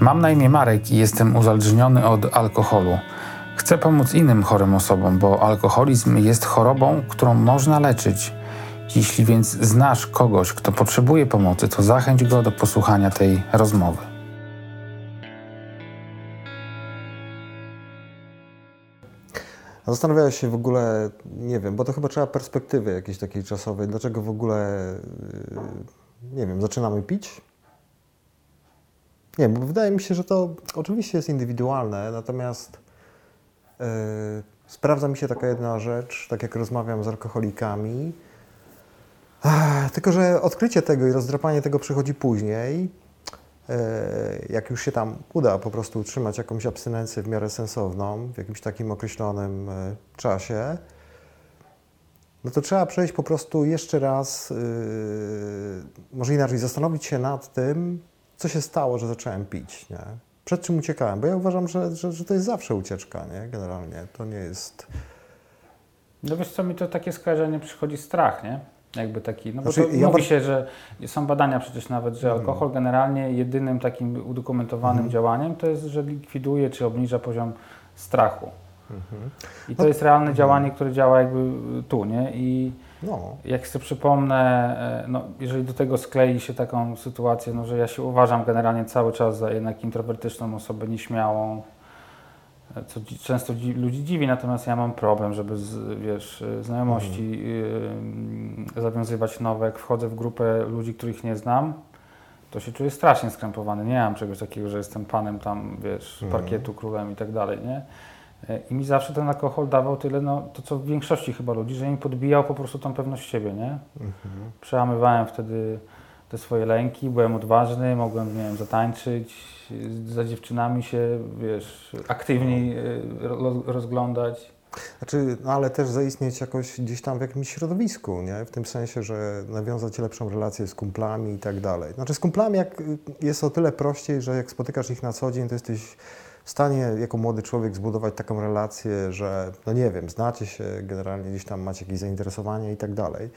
Mam na imię Marek i jestem uzależniony od alkoholu. Chcę pomóc innym chorym osobom, bo alkoholizm jest chorobą, którą można leczyć. Jeśli więc znasz kogoś, kto potrzebuje pomocy, to zachęć go do posłuchania tej rozmowy. Zastanawiałeś się w ogóle, nie wiem, bo to chyba trzeba perspektywy jakiejś takiej czasowej. Dlaczego w ogóle, yy, nie wiem, zaczynamy pić? Nie, bo wydaje mi się, że to oczywiście jest indywidualne, natomiast yy, sprawdza mi się taka jedna rzecz, tak jak rozmawiam z alkoholikami, Ach, tylko że odkrycie tego i rozdrapanie tego przychodzi później, yy, jak już się tam uda po prostu utrzymać jakąś abstynencję w miarę sensowną, w jakimś takim określonym czasie, no to trzeba przejść po prostu jeszcze raz, może inaczej, zastanowić się nad tym, co się stało, że zacząłem pić, nie? Przed czym uciekałem? Bo ja uważam, że, że, że to jest zawsze ucieczka, nie? Generalnie. To nie jest... No wiesz co, mi to takie skojarzenie przychodzi strach, nie? Jakby taki, no bo Znaczy, ja mówi się, że są badania przecież nawet, że Mhm. alkohol generalnie jedynym takim udokumentowanym działaniem to jest, że likwiduje czy obniża poziom strachu. Mhm. I to No- jest realne działanie, które działa jakby tu, nie? I No, jak sobie przypomnę, e, no, jeżeli do tego sklei się taką sytuację, no, że ja się uważam generalnie cały czas za jednak introwertyczną osobę, nieśmiałą, e, co często dzi- ludzi dziwi, natomiast ja mam problem, żeby z, wiesz, e, znajomości y, zawiązywać nowe. Jak wchodzę w grupę ludzi, których nie znam, to się czuję strasznie skrępowany. Nie mam czegoś takiego, że jestem panem tam, wiesz, Mhm. parkietu, królem i tak dalej, nie? E, I mi zawsze ten alkohol dawał tyle, no to co w większości chyba ludzi, że mi podbijał po prostu tą pewność siebie, nie? Mhm. Przełamywałem wtedy te swoje lęki, byłem odważny, mogłem, nie wiem, zatańczyć, za dziewczynami się, wiesz, aktywniej y, ro- rozglądać. Znaczy, no ale też zaistnieć jakoś gdzieś tam w jakimś środowisku, nie? W tym sensie, że nawiązać lepszą relację z kumplami i tak dalej. Znaczy z kumplami jak y, jest o tyle prościej, że jak spotykasz ich na co dzień, to jesteś w stanie jako młody człowiek zbudować taką relację, że no nie wiem, znacie się, generalnie gdzieś tam macie jakieś zainteresowania i tak dalej.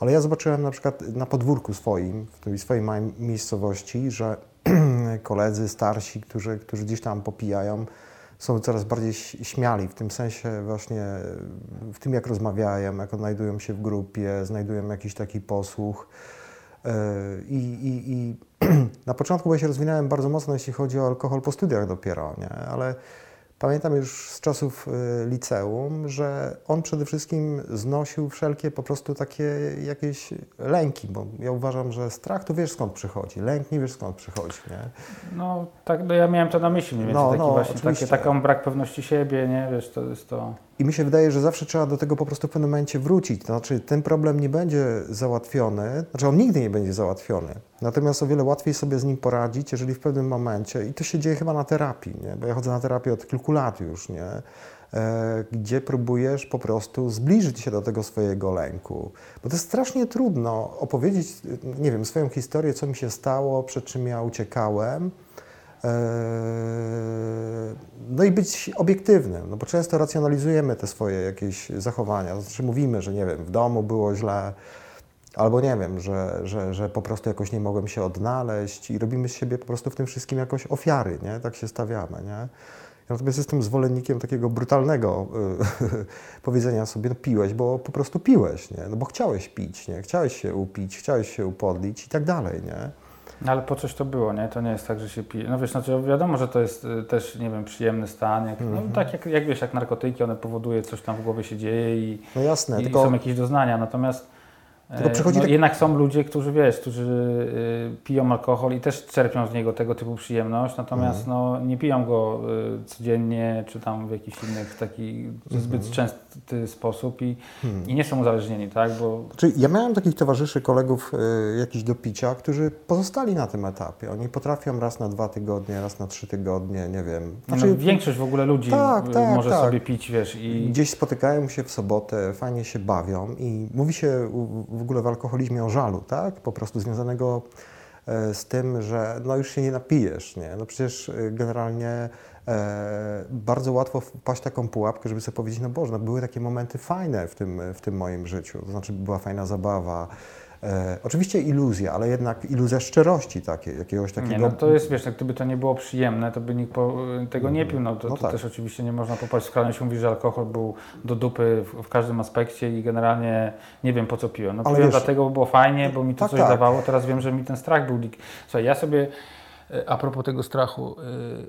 Ale ja zobaczyłem na przykład na podwórku swoim, w tej swojej miejscowości, że koledzy starsi, którzy, którzy gdzieś tam popijają, są coraz bardziej śmiali, w tym sensie właśnie w tym, jak rozmawiają, jak odnajdują się w grupie, znajdują jakiś taki posłuch. Yy, I, i, i na początku ja się rozwinąłem bardzo mocno, jeśli chodzi o alkohol po studiach dopiero, nie? ale pamiętam już z czasów y, liceum, że on przede wszystkim znosił wszelkie po prostu takie jakieś lęki, bo ja uważam, że strach to wiesz skąd przychodzi, lęk nie wiesz skąd przychodzi, nie? No tak, no ja miałem to na myśli, mniej więcej, No, taki no, właśnie, takie, taką brak pewności siebie, nie, wiesz, to jest to... I mi się wydaje, że zawsze trzeba do tego po prostu w pewnym momencie wrócić. To znaczy, ten problem nie będzie załatwiony, znaczy on nigdy nie będzie załatwiony. Natomiast o wiele łatwiej sobie z nim poradzić, jeżeli w pewnym momencie, i to się dzieje chyba na terapii, nie? bo ja chodzę na terapię od kilku lat już, nie? E, gdzie próbujesz po prostu zbliżyć się do tego swojego lęku. Bo to jest strasznie trudno opowiedzieć, nie wiem, swoją historię, co mi się stało, przed czym ja uciekałem. Eee, No i być obiektywnym, no bo często racjonalizujemy te swoje jakieś zachowania. Znaczy mówimy, że nie wiem, w domu było źle, albo nie wiem, że, że, że po prostu jakoś nie mogłem się odnaleźć i robimy z siebie po prostu w tym wszystkim jakoś ofiary, nie? Tak się stawiamy, nie? Ja natomiast jestem zwolennikiem takiego brutalnego y, powiedzenia sobie, no piłeś, bo po prostu piłeś, nie? No bo chciałeś pić, nie? Chciałeś się upić, chciałeś się upodlić i tak dalej, nie? No ale po coś to było, nie? To nie jest tak, że się pije. No wiesz, znaczy wiadomo, że to jest y, też, nie wiem, przyjemny stan. Jak, Mhm. no, tak jak, jak wiesz, jak narkotyki, one powoduje, coś tam w głowie się dzieje i, No jasne, i tylko... są jakieś doznania. Natomiast no, tak- jednak są ludzie, którzy wiesz, którzy y, piją alkohol i też czerpią z niego tego typu przyjemność, natomiast Mhm. no, nie piją go y, codziennie, czy tam w jakiś innych taki zbyt częsty sposób i, Hmm. i nie są uzależnieni, tak? Bo Czyli ja miałem takich towarzyszy, kolegów y, jakichś do picia, którzy pozostali na tym etapie. Oni potrafią raz na dwa tygodnie, raz na trzy tygodnie, nie wiem. znaczy, no, większość w ogóle ludzi Tak, y, tak, może tak. sobie pić, wiesz, i Gdzieś spotykają się w sobotę, fajnie się bawią i mówi się w ogóle w alkoholizmie o żalu, tak? Po prostu związanego e, z tym, że no już się nie napijesz, nie? No przecież e, generalnie e, bardzo łatwo wpaść taką pułapkę, żeby sobie powiedzieć, no Boże, no były takie momenty fajne w tym, w tym moim życiu, to znaczy była fajna zabawa, E, oczywiście iluzja, ale jednak iluzja szczerości takiej, jakiegoś takiego... Nie, no to jest, wiesz, no, gdyby to nie było przyjemne, to by nikt po, tego nie pił. No to, No to tak. też oczywiście nie można popaść w się mówi, że alkohol był do dupy w, w każdym aspekcie i generalnie nie wiem po co piłem. No Ale piłem wiesz- dlatego, bo było fajnie, bo mi to Tak, coś tak. dawało, teraz wiem, że mi ten strach był... Słuchaj, ja sobie... A propos tego strachu,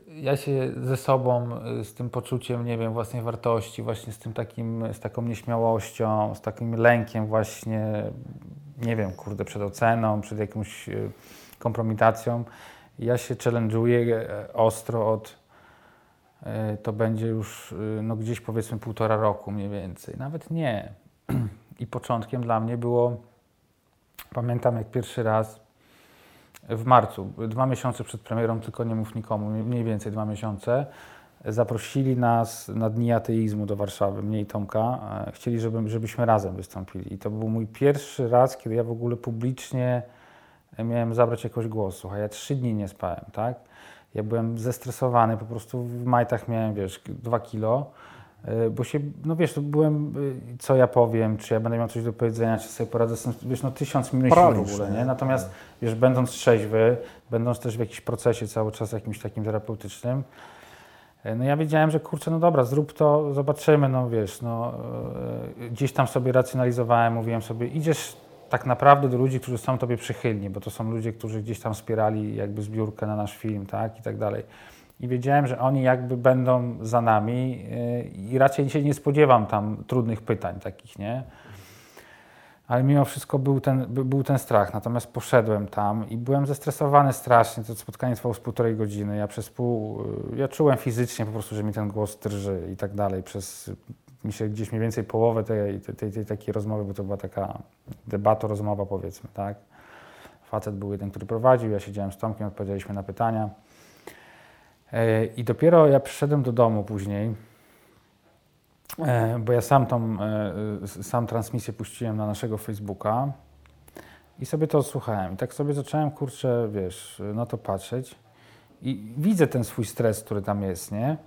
e, ja się ze sobą, e, z tym poczuciem, nie wiem, własnej wartości, właśnie z tym takim, z taką nieśmiałością, z takim lękiem właśnie, nie wiem, kurde, przed oceną, przed jakąś e, kompromitacją, ja się challenge'uję e, ostro od, e, to będzie już no gdzieś powiedzmy półtora roku mniej więcej, nawet nie. I początkiem dla mnie było, pamiętam jak pierwszy raz w marcu, dwa miesiące przed premierą, tylko nie mów nikomu, mniej więcej dwa miesiące, zaprosili nas na Dni Ateizmu do Warszawy, mnie i Tomka. E, Chcieli, żeby, żebyśmy razem wystąpili. I to był mój pierwszy raz, kiedy ja w ogóle publicznie miałem zabrać jakoś głos. Słuchaj, ja trzy dni nie spałem, tak? Ja byłem zestresowany, po prostu w majtach miałem, wiesz, dwa kilo, bo się, no wiesz, to byłem, e, co ja powiem, czy ja będę miał coś do powiedzenia, czy sobie poradzę z tym, wiesz, no tysiąc myśli w Paraliż, ogóle, nie? Natomiast, wiesz, będąc trzeźwy, będąc też w jakimś procesie cały czas jakimś takim terapeutycznym, e, no ja wiedziałem, że kurczę, no dobra, zrób to, zobaczymy, no wiesz, no e, gdzieś tam sobie racjonalizowałem, mówiłem sobie, idziesz tak naprawdę do ludzi, którzy są Tobie przychylni, bo to są ludzie, którzy gdzieś tam wspierali jakby zbiórkę na nasz film, tak, i tak dalej. I wiedziałem, że oni jakby będą za nami yy, i raczej się nie spodziewam tam trudnych pytań takich, nie? Ale mimo wszystko był ten, by- był ten strach. Natomiast poszedłem tam i byłem zestresowany strasznie. To spotkanie trwało z półtorej godziny. Ja przez pół, yy, ja czułem fizycznie po prostu, że mi ten głos drży i tak dalej. Przez mi się gdzieś mniej więcej połowę tej, tej, tej, tej takiej rozmowy, bo to była taka debata, rozmowa powiedzmy, tak? Facet był jeden, który prowadził, ja siedziałem z Tomkiem, odpowiedzieliśmy na pytania. I dopiero ja przyszedłem do domu później, e, bo ja sam tą, e, sam transmisję puściłem na naszego Facebooka i sobie to słuchałem. I tak sobie zacząłem, kurczę, wiesz, na to patrzeć i widzę ten swój stres, który tam jest, nie?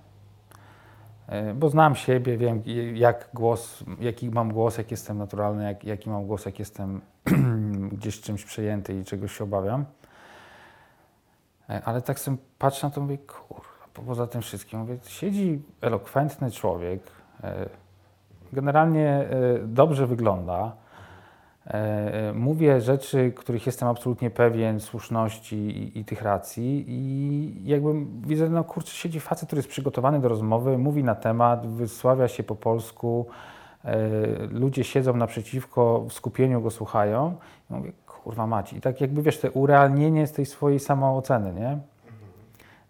E, Bo znam siebie, wiem jak głos, jaki mam głos, jak jestem naturalny, jak, jaki mam głos, jak jestem gdzieś czymś przejęty i czegoś się obawiam. E, Ale tak sobie patrzę na to mówię, kurwa, po- poza tym wszystkim, mówię, siedzi elokwentny człowiek, e, generalnie e, dobrze wygląda, mówię rzeczy, których jestem absolutnie pewien, słuszności i, i tych racji i jakby widzę, no kurczę, siedzi facet, który jest przygotowany do rozmowy, mówi na temat, wysławia się po polsku, ludzie siedzą naprzeciwko, w skupieniu go słuchają i mówię, kurwa maci. I tak jakby, wiesz, te urealnienie z tej swojej samooceny, nie?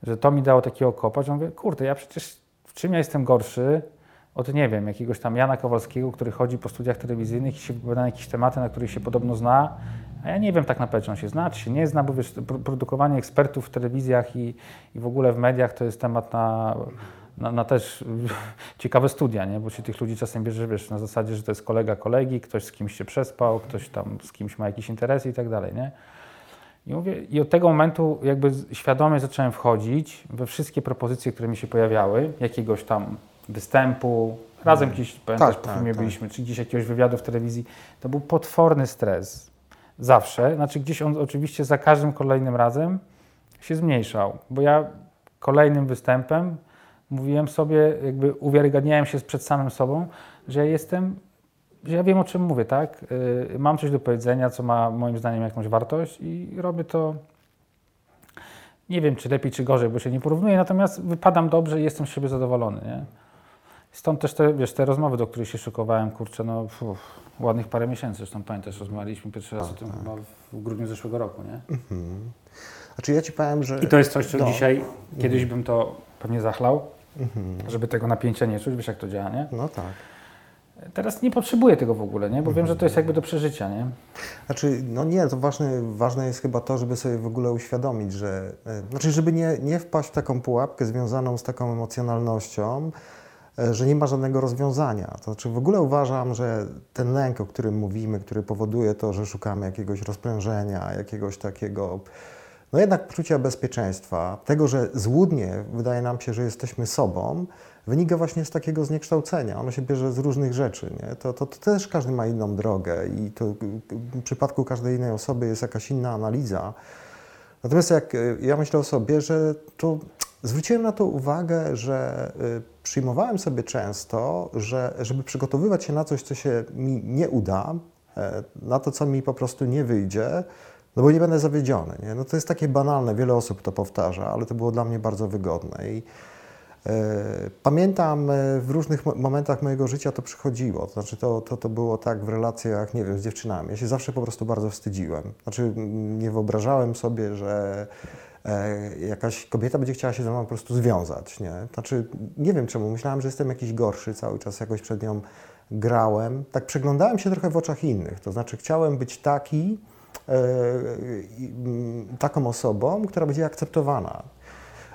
Że to mi dało takiego kopa, że mówię, kurde, ja przecież w czym ja jestem gorszy od, nie wiem, jakiegoś tam Jana Kowalskiego, który chodzi po studiach telewizyjnych i się wypowiada na jakieś tematy, na których się podobno zna, a ja nie wiem tak naprawdę, czy on się zna, czy się nie zna, bo wiesz, pro- produkowanie ekspertów w telewizjach i, i w ogóle w mediach to jest temat na, na, na też ciekawe studia, nie? bo się tych ludzi czasem bierze, wiesz, na zasadzie, że to jest kolega kolegi, ktoś z kimś się przespał, ktoś tam z kimś ma jakieś interesy i tak dalej, nie? I, mówię, I od tego momentu jakby świadomie zacząłem wchodzić we wszystkie propozycje, które mi się pojawiały, jakiegoś tam występu, razem gdzieś, pamiętasz, po tak, filmie tak. byliśmy, czy gdzieś jakiegoś wywiadu w telewizji. To był potworny stres. Zawsze. Znaczy gdzieś on oczywiście za każdym kolejnym razem się zmniejszał, bo ja kolejnym występem mówiłem sobie, jakby uwiarygadniałem się przed samym sobą, że ja jestem, że ja wiem o czym mówię, tak? Yy, mam coś do powiedzenia, co ma moim zdaniem jakąś wartość i robię to nie wiem, czy lepiej, czy gorzej, bo się nie porównuję, natomiast wypadam dobrze i jestem z siebie zadowolony, nie? Stąd też te, wiesz, te rozmowy, do których się szykowałem, kurczę, no uf, ładnych parę miesięcy, zresztą pamiętasz, rozmawialiśmy pierwszy raz o tym chyba w grudniu zeszłego roku, nie? Znaczy ja Ci powiem, że... I to jest coś, co No. dzisiaj, kiedyś bym to pewnie zachlał, żeby tego napięcia nie czuć, wiesz jak to działa, nie? No tak. Teraz nie potrzebuję tego w ogóle, nie? Bo wiem, że to jest jakby do przeżycia, nie? Znaczy, no nie, to ważne, ważne jest chyba to, żeby sobie w ogóle uświadomić, że, e, znaczy, żeby nie, nie wpaść w taką pułapkę związaną z taką emocjonalnością, e, że nie ma żadnego rozwiązania. To znaczy, w ogóle uważam, że ten lęk, o którym mówimy, który powoduje to, że szukamy jakiegoś rozprężenia, jakiegoś takiego, no jednak poczucia bezpieczeństwa, tego, że złudnie wydaje nam się, że jesteśmy sobą, wynika właśnie z takiego zniekształcenia. Ono się bierze z różnych rzeczy. Nie? To, to, to też każdy ma inną drogę i to w przypadku każdej innej osoby jest jakaś inna analiza. Natomiast jak y, ja myślę o sobie, że to zwróciłem na to uwagę, że y, przyjmowałem sobie często, że żeby przygotowywać się na coś, co się mi nie uda, e, na to, co mi po prostu nie wyjdzie, no bo nie będę zawiedziony. Nie? No to jest takie banalne, wiele osób to powtarza, ale to było dla mnie bardzo wygodne. I e, pamiętam e, w różnych mo- momentach mojego życia to przychodziło. To znaczy to, to, to było tak w relacjach, nie wiem, z dziewczynami. Ja się zawsze po prostu bardzo wstydziłem. Znaczy nie wyobrażałem sobie, że e, jakaś kobieta będzie chciała się ze mną po prostu związać. Nie? Znaczy nie wiem czemu, myślałem, że jestem jakiś gorszy, cały czas jakoś przed nią grałem. Tak przeglądałem się trochę w oczach innych. To znaczy chciałem być taki, taką osobą, która będzie akceptowana.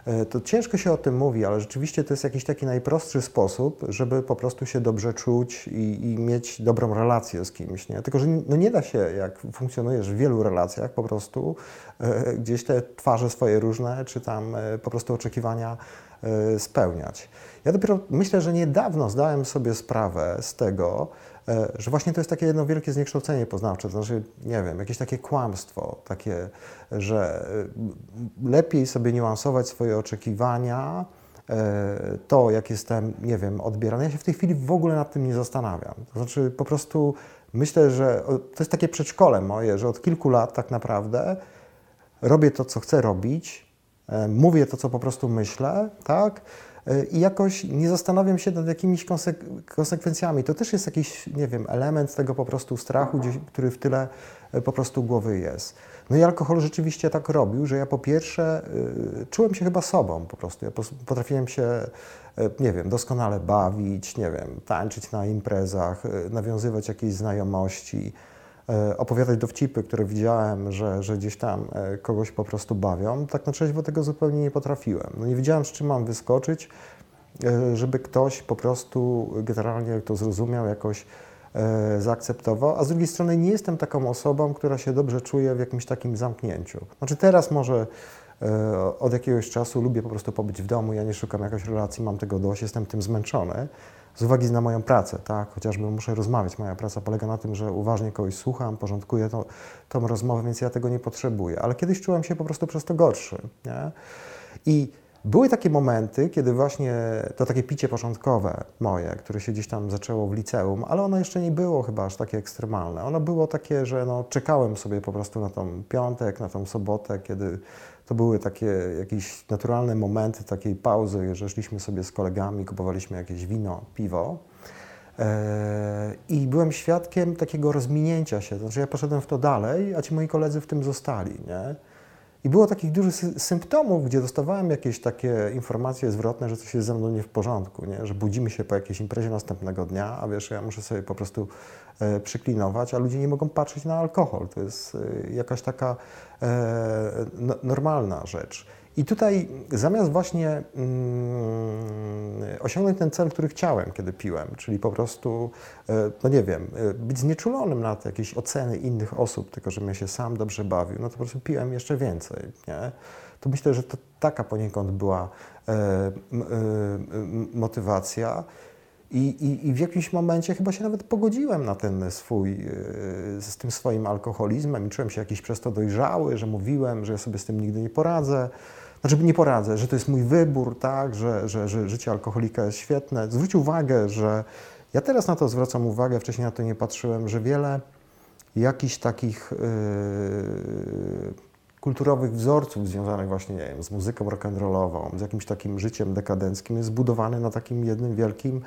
E, To ciężko się o tym mówi, ale rzeczywiście to jest jakiś taki najprostszy sposób, żeby po prostu się dobrze czuć i, i mieć dobrą relację z kimś. Nie? Tylko, że no nie da się, jak funkcjonujesz w wielu relacjach, po prostu e, gdzieś te twarze swoje różne, czy tam e, po prostu oczekiwania e, spełniać. Ja dopiero myślę, że niedawno zdałem sobie sprawę z tego, e, że właśnie to jest takie jedno wielkie zniekształcenie poznawcze, to znaczy, nie wiem, jakieś takie kłamstwo, takie, że e, lepiej sobie niuansować swoje oczekiwania, e, to jak jestem, nie wiem, odbierany. Ja się w tej chwili w ogóle nad tym nie zastanawiam. To znaczy, po prostu myślę, że to jest takie przedszkole moje, że od kilku lat tak naprawdę robię to, co chcę robić, e, mówię to, co po prostu myślę, tak? E, I jakoś nie zastanawiam się nad jakimiś konsek- konsekwencjami. To też jest jakiś, nie wiem, element tego po prostu strachu, który w tyle e, po prostu głowy jest. No i alkohol rzeczywiście tak robił, że ja po pierwsze y, czułem się chyba sobą po prostu. Ja potrafiłem się, nie wiem, doskonale bawić, nie wiem, tańczyć na imprezach, nawiązywać jakieś znajomości, opowiadać dowcipy, które widziałem, że, że gdzieś tam y, kogoś po prostu bawią. Tak na trzeźwo tego zupełnie nie potrafiłem. No nie wiedziałem, z czym mam wyskoczyć, y, żeby ktoś po prostu generalnie to zrozumiał, jakoś e, zaakceptował, a z drugiej strony nie jestem taką osobą, która się dobrze czuje w jakimś takim zamknięciu. Znaczy teraz może e, od jakiegoś czasu lubię po prostu pobyć w domu, ja nie szukam jakiejś relacji, mam tego dość, jestem tym zmęczony. Z uwagi na moją pracę, tak, chociażby muszę rozmawiać. Moja praca polega na tym, że uważnie kogoś słucham, porządkuję tą, tą rozmowę, więc ja tego nie potrzebuję. Ale kiedyś czułem się po prostu przez to gorszy. Nie? I były takie momenty, kiedy właśnie to takie picie początkowe moje, które się gdzieś tam zaczęło w liceum, ale ono jeszcze nie było chyba aż takie ekstremalne. Ono było takie, że no, czekałem sobie po prostu na tą piątek, na tą sobotę, kiedy to były takie jakieś naturalne momenty takiej pauzy, że szliśmy sobie z kolegami, kupowaliśmy jakieś wino, piwo. E, I byłem świadkiem takiego rozminięcia się. Znaczy, ja poszedłem w to dalej, a ci moi koledzy w tym zostali. Nie? I było takich dużych sy- symptomów, gdzie dostawałem jakieś takie informacje zwrotne, że coś jest ze mną nie w porządku, nie? że budzimy się po jakiejś imprezie następnego dnia, a wiesz, ja muszę sobie po prostu e, przyklinować, a ludzie nie mogą patrzeć na alkohol. To jest e, jakaś taka e, no, normalna rzecz. I tutaj zamiast właśnie mm, osiągnąć ten cel, który chciałem, kiedy piłem, czyli po prostu, e, no nie wiem, e, być znieczulonym na te jakieś oceny innych osób, tylko że mnie się sam dobrze bawił, no to po prostu piłem jeszcze więcej, nie? To myślę, że to taka poniekąd była e, motywacja. I, i, I w jakimś momencie chyba się nawet pogodziłem na ten swój, z tym swoim alkoholizmem i czułem się jakiś przez to dojrzały, że mówiłem, że ja sobie z tym nigdy nie poradzę. Znaczy nie poradzę, że to jest mój wybór, tak, że, że, że życie alkoholika jest świetne. Zwróć uwagę, że ja teraz na to zwracam uwagę, wcześniej na to nie patrzyłem, że wiele jakichś takich yy, kulturowych wzorców związanych właśnie, nie wiem, z muzyką rock'n'rollową, z jakimś takim życiem dekadenckim jest zbudowany na takim jednym wielkim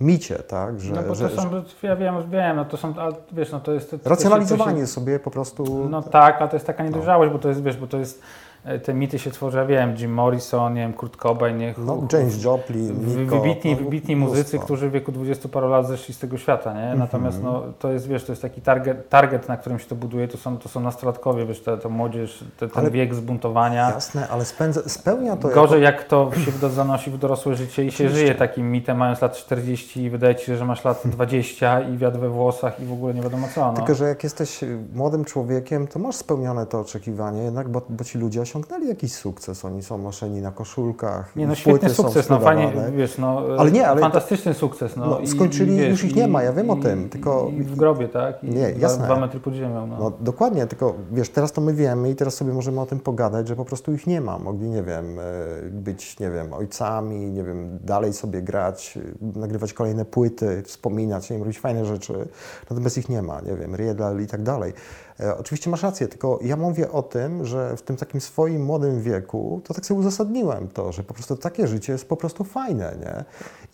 micie, tak, że, No bo to że, są, ja wiem, wiem, no to są, wiesz, no to jest... To, to się- racjonalizowanie sobie po prostu... no tak, ale to jest taka niedojrzałość, bo to jest, wiesz, bo to jest, te mity się tworzy, ja wiem, Jim Morrison, nie wiem, Kurt Cobain, nie, no, James Joplin, Nico, Wybitni, no, wybitni mnóstwo. muzycy, którzy w wieku 20 paru lat zeszli z tego świata, nie? Mhm. Natomiast no, to jest, wiesz, to jest taki target, target na którym się to buduje, to są, to są nastolatkowie, wiesz, ta, ta młodzież, te, ten Ale- wiek zbuntowania. Jasne, ale spędza, spełnia to Gorzej jak to się zanosi w dorosłe życie i się Oczywiście. żyje takim mitem, mając lat 40 i wydaje ci się, że masz lat 20 i wiatr we włosach i w ogóle nie wiadomo co. No. Tylko, że jak jesteś młodym człowiekiem, to masz spełnione to oczekiwanie, jednak, bo, bo ci ludzie osiągają osiągnęli jakiś sukces. Oni są noszeni na koszulkach. Nie no, świetny sukces, no fajnie, wiesz, no, Ale nie, ale fantastyczny sukces, no. no, i- skończyli, i, wiesz, już ich nie ma, ja wiem o i- tym, tylko- I w grobie, tak? I Nie, dwa- jasne. Dwa metry pod ziemią, no. No dokładnie, tylko wiesz, teraz to my wiemy i teraz sobie możemy o tym pogadać, że po prostu ich nie ma. Mogli, nie wiem, e, być, nie wiem, ojcami, nie wiem, dalej sobie grać, e, nagrywać kolejne płyty, wspominać, nie wiem, robić fajne rzeczy. Natomiast ich nie ma, nie wiem, Riedel i tak dalej. E, Oczywiście masz rację, tylko ja mówię o tym, że w tym takim swoim młodym wieku, to tak sobie uzasadniłem to, że po prostu takie życie jest po prostu fajne, nie?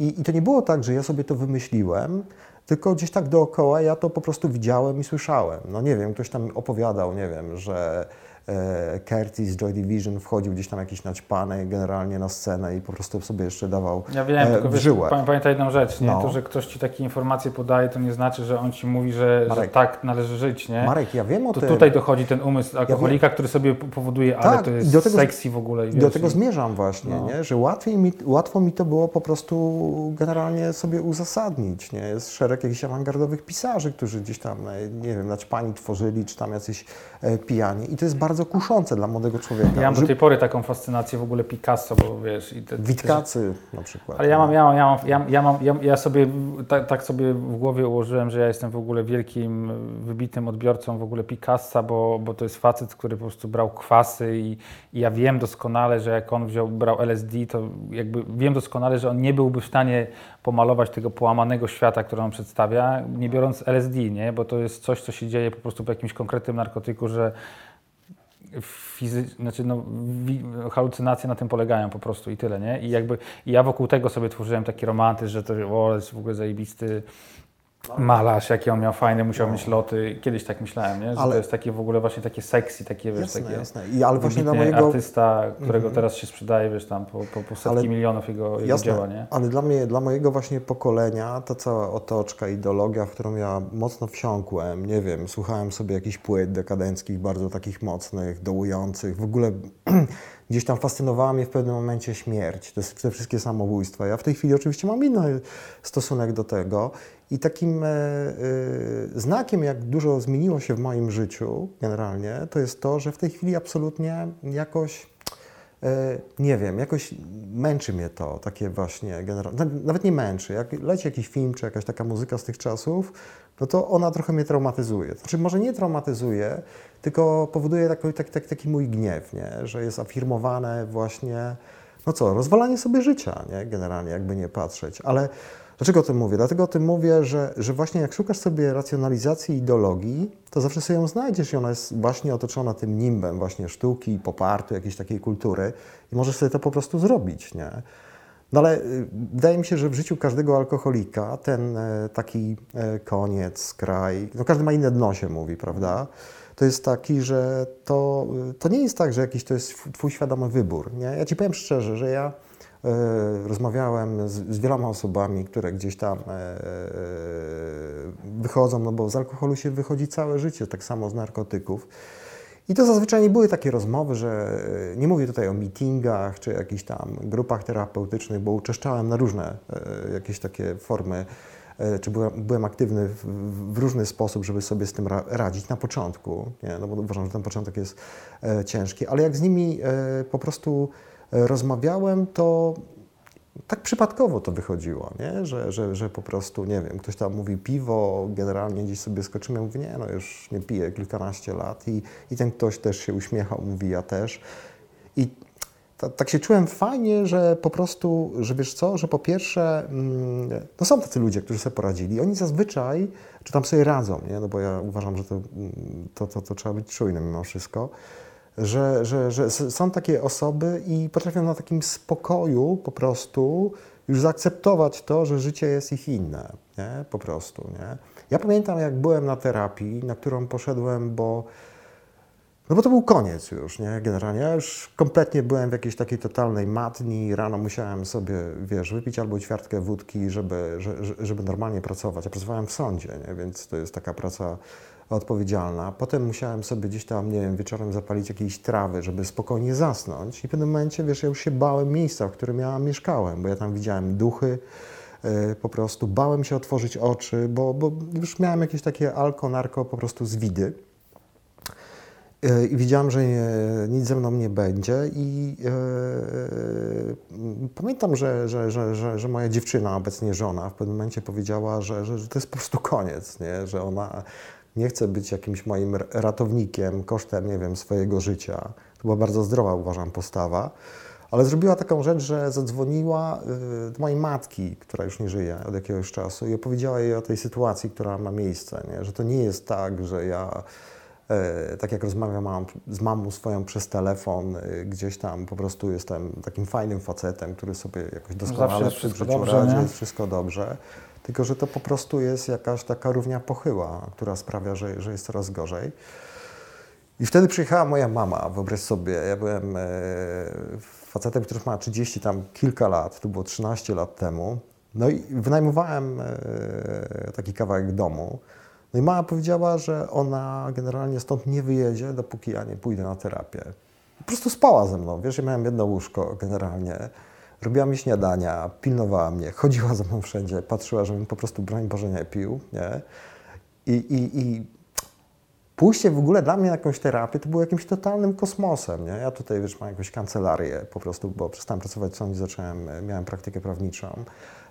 I, i to nie było tak, że ja sobie to wymyśliłem, tylko gdzieś tak dookoła ja to po prostu widziałem i słyszałem. No nie wiem, ktoś tam opowiadał, nie wiem, że Curtis z Joy Division wchodził gdzieś tam jakiś naćpany generalnie na scenę i po prostu sobie jeszcze dawał Ja wiem, e, tylko w wiesz, żyłę. pamię- pamiętaj jedną rzecz, nie? No. To, że ktoś ci takie informacje podaje, to nie znaczy, że on ci mówi, że, że Marek. tak należy żyć, nie? Marek, ja wiem o to tym. tutaj dochodzi ten umysł alkoholika, który sobie powoduje, ale Tak, to i jest do tego- sexy w ogóle. I do wiesz, tego zmierzam właśnie, No. nie? że łatwiej mi, łatwo mi to było po prostu generalnie sobie uzasadnić. Nie? Jest szereg jakichś awangardowych pisarzy, którzy gdzieś tam, e, nie wiem, naćpani tworzyli, czy tam jacyś e, pijani. I to jest bardzo kuszące dla młodego człowieka. Ja mam do tej pory taką fascynację w ogóle Picasso, bo wiesz... I te, te, Witkacy na przykład. Ale ja mam, nie? ja mam, ja mam, ja, ja, mam, ja, ja sobie tak, tak sobie w głowie ułożyłem, że ja jestem w ogóle wielkim, wybitnym odbiorcą w ogóle Picassa, bo, bo to jest facet, który po prostu brał kwasy i, i ja wiem doskonale, że jak on wziął, brał LSD, to jakby wiem doskonale, że on nie byłby w stanie pomalować tego połamanego świata, który on przedstawia, nie biorąc LSD, nie? Bo to jest coś, co się dzieje po prostu po jakimś konkretnym narkotyku, że fizy... znaczy no, halucynacje na tym polegają po prostu i tyle, nie? I jakby i ja wokół tego sobie tworzyłem taki romantyzm, że to o, jest w ogóle zajebisty malarz, jakie on miał fajne, musiał mieć loty. Kiedyś tak myślałem, nie? Że Ale- to jest takie w ogóle właśnie takie sexy, takie wiesz, Jasne, takie jasne. I, ale właśnie dla mojego... artysta, którego teraz się sprzedaje, wiesz, tam po, po, po setki Ale- milionów jego, jego dzieła, nie? ale dla mnie, dla mojego właśnie pokolenia ta cała otoczka, ideologia, w którą ja mocno wsiąkłem, nie wiem, słuchałem sobie jakichś płyt dekadenckich, bardzo takich mocnych, dołujących, w ogóle gdzieś tam fascynowała mnie w pewnym momencie śmierć, te, te wszystkie samobójstwa. Ja w tej chwili oczywiście mam inny stosunek do tego i takim e, e, znakiem, jak dużo zmieniło się w moim życiu generalnie, to jest to, że w tej chwili absolutnie jakoś E, Nie wiem, jakoś męczy mnie to, takie właśnie generalnie, nawet nie męczy, jak leci jakiś film czy jakaś taka muzyka z tych czasów, no to ona trochę mnie traumatyzuje. Znaczy może nie traumatyzuje, tylko powoduje taki, taki, taki, taki mój gniew, nie? że jest afirmowane właśnie, no co, rozwalanie sobie życia, nie? generalnie, jakby nie patrzeć, ale Dlaczego o tym mówię? Dlatego o tym mówię, że, że właśnie jak szukasz sobie racjonalizacji ideologii, to zawsze sobie ją znajdziesz i ona jest właśnie otoczona tym nimbem właśnie sztuki, popartu, jakiejś takiej kultury i możesz sobie to po prostu zrobić, nie? No ale y, wydaje mi się, że w życiu każdego alkoholika ten e, taki e, koniec, kraj, no każdy ma inne dno się mówi, prawda? To jest taki, że to, y, to nie jest tak, że jakiś to jest twój świadomy wybór, nie? Ja Ci powiem szczerze, że ja rozmawiałem z, z wieloma osobami, które gdzieś tam e, wychodzą, no bo z alkoholu się wychodzi całe życie, tak samo z narkotyków. I to zazwyczaj nie były takie rozmowy, że e, nie mówię tutaj o meetingach czy jakichś tam grupach terapeutycznych, bo uczeszczałem na różne e, jakieś takie formy, e, czy byłem, byłem aktywny w, w różny sposób, żeby sobie z tym ra, radzić na początku, nie? No bo uważam, że ten początek jest e, ciężki, ale jak z nimi e, po prostu e, rozmawiałem, to tak przypadkowo to wychodziło, nie? Że, że, że po prostu, nie wiem, ktoś tam mówi piwo, generalnie gdzieś sobie skoczymy, ja mówię, nie, no już nie piję kilkanaście lat i, i ten ktoś też się uśmiechał, mówi, ja też. I ta, tak się czułem fajnie, że po prostu, że wiesz co, że po pierwsze, mm, no są tacy ludzie, którzy sobie poradzili, oni zazwyczaj, czy tam sobie radzą, nie? No bo ja uważam, że to, mm, to, to, to trzeba być czujnym mimo wszystko, że, że, że są takie osoby i potrafią na takim spokoju po prostu już zaakceptować to, że życie jest ich inne, nie? Po prostu, nie? Ja pamiętam, jak byłem na terapii, na którą poszedłem, bo no bo to był koniec już, nie? Generalnie ja już kompletnie byłem w jakiejś takiej totalnej matni. Rano musiałem sobie, wiesz, wypić albo ćwiartkę wódki, żeby, że- że- żeby normalnie pracować. Ja pracowałem w sądzie, nie? Więc to jest taka praca odpowiedzialna. Potem musiałem sobie gdzieś tam, nie wiem, wieczorem zapalić jakieś trawy, żeby spokojnie zasnąć. I w pewnym momencie, wiesz, ja już się bałem miejsca, w którym ja mieszkałem, bo ja tam widziałem duchy, e, po prostu bałem się otworzyć oczy, bo, bo już miałem jakieś takie alko, narko po prostu zwidy. E, I widziałem, że nie, nic ze mną nie będzie i e, pamiętam, że, że, że, że, że moja dziewczyna, obecnie żona, w pewnym momencie powiedziała, że, że, że to jest po prostu koniec, nie? że ona nie chce być jakimś moim ratownikiem kosztem, nie wiem, swojego życia. To była bardzo zdrowa, uważam, postawa. Ale zrobiła taką rzecz, że zadzwoniła y, do mojej matki, która już nie żyje od jakiegoś czasu i opowiedziała jej o tej sytuacji, która ma miejsce, nie? że to nie jest tak, że ja e, tak jak rozmawiam z mamą swoją przez telefon, y, gdzieś tam po prostu jestem takim fajnym facetem, który sobie jakoś doskonale jest w życiu dobrze, radzi, jest wszystko dobrze. Tylko, że to po prostu jest jakaś taka równia pochyła, która sprawia, że, że jest coraz gorzej. I wtedy przyjechała moja mama, wyobraź sobie, ja byłem e, facetem, który ma 30 tam kilka lat, to było 13 lat temu. No i wynajmowałem e, taki kawałek domu. No i mama powiedziała, że ona generalnie stąd nie wyjedzie, dopóki ja nie pójdę na terapię. Po prostu spała ze mną, wiesz, ja miałem jedno łóżko generalnie. Robiła mi śniadania, pilnowała mnie, chodziła ze mną wszędzie, patrzyła, żebym po prostu, broń Boże, nie pił, nie? I, i, i pójście w ogóle dla mnie na jakąś terapię to było jakimś totalnym kosmosem, nie? Ja tutaj, wiesz, mam jakąś kancelarię po prostu, bo przestałem pracować w sądzie, zacząłem, miałem praktykę prawniczą.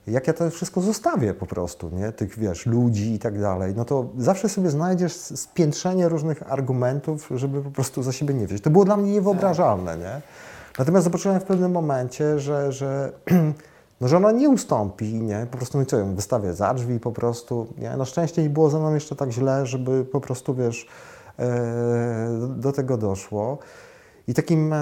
Jak ja to wszystko zostawię po prostu, nie? Tych, wiesz, ludzi i tak dalej, no to zawsze sobie znajdziesz spiętrzenie różnych argumentów, żeby po prostu za siebie nie wziąć. To było dla mnie niewyobrażalne, nie? Natomiast zobaczyłem w pewnym momencie, że, że, no, że ona nie ustąpi, nie? Po prostu, no co, ją wystawię za drzwi po prostu, nie? Na szczęście nie było ze mną jeszcze tak źle, żeby po prostu, wiesz, e, do, do tego doszło. I takim e,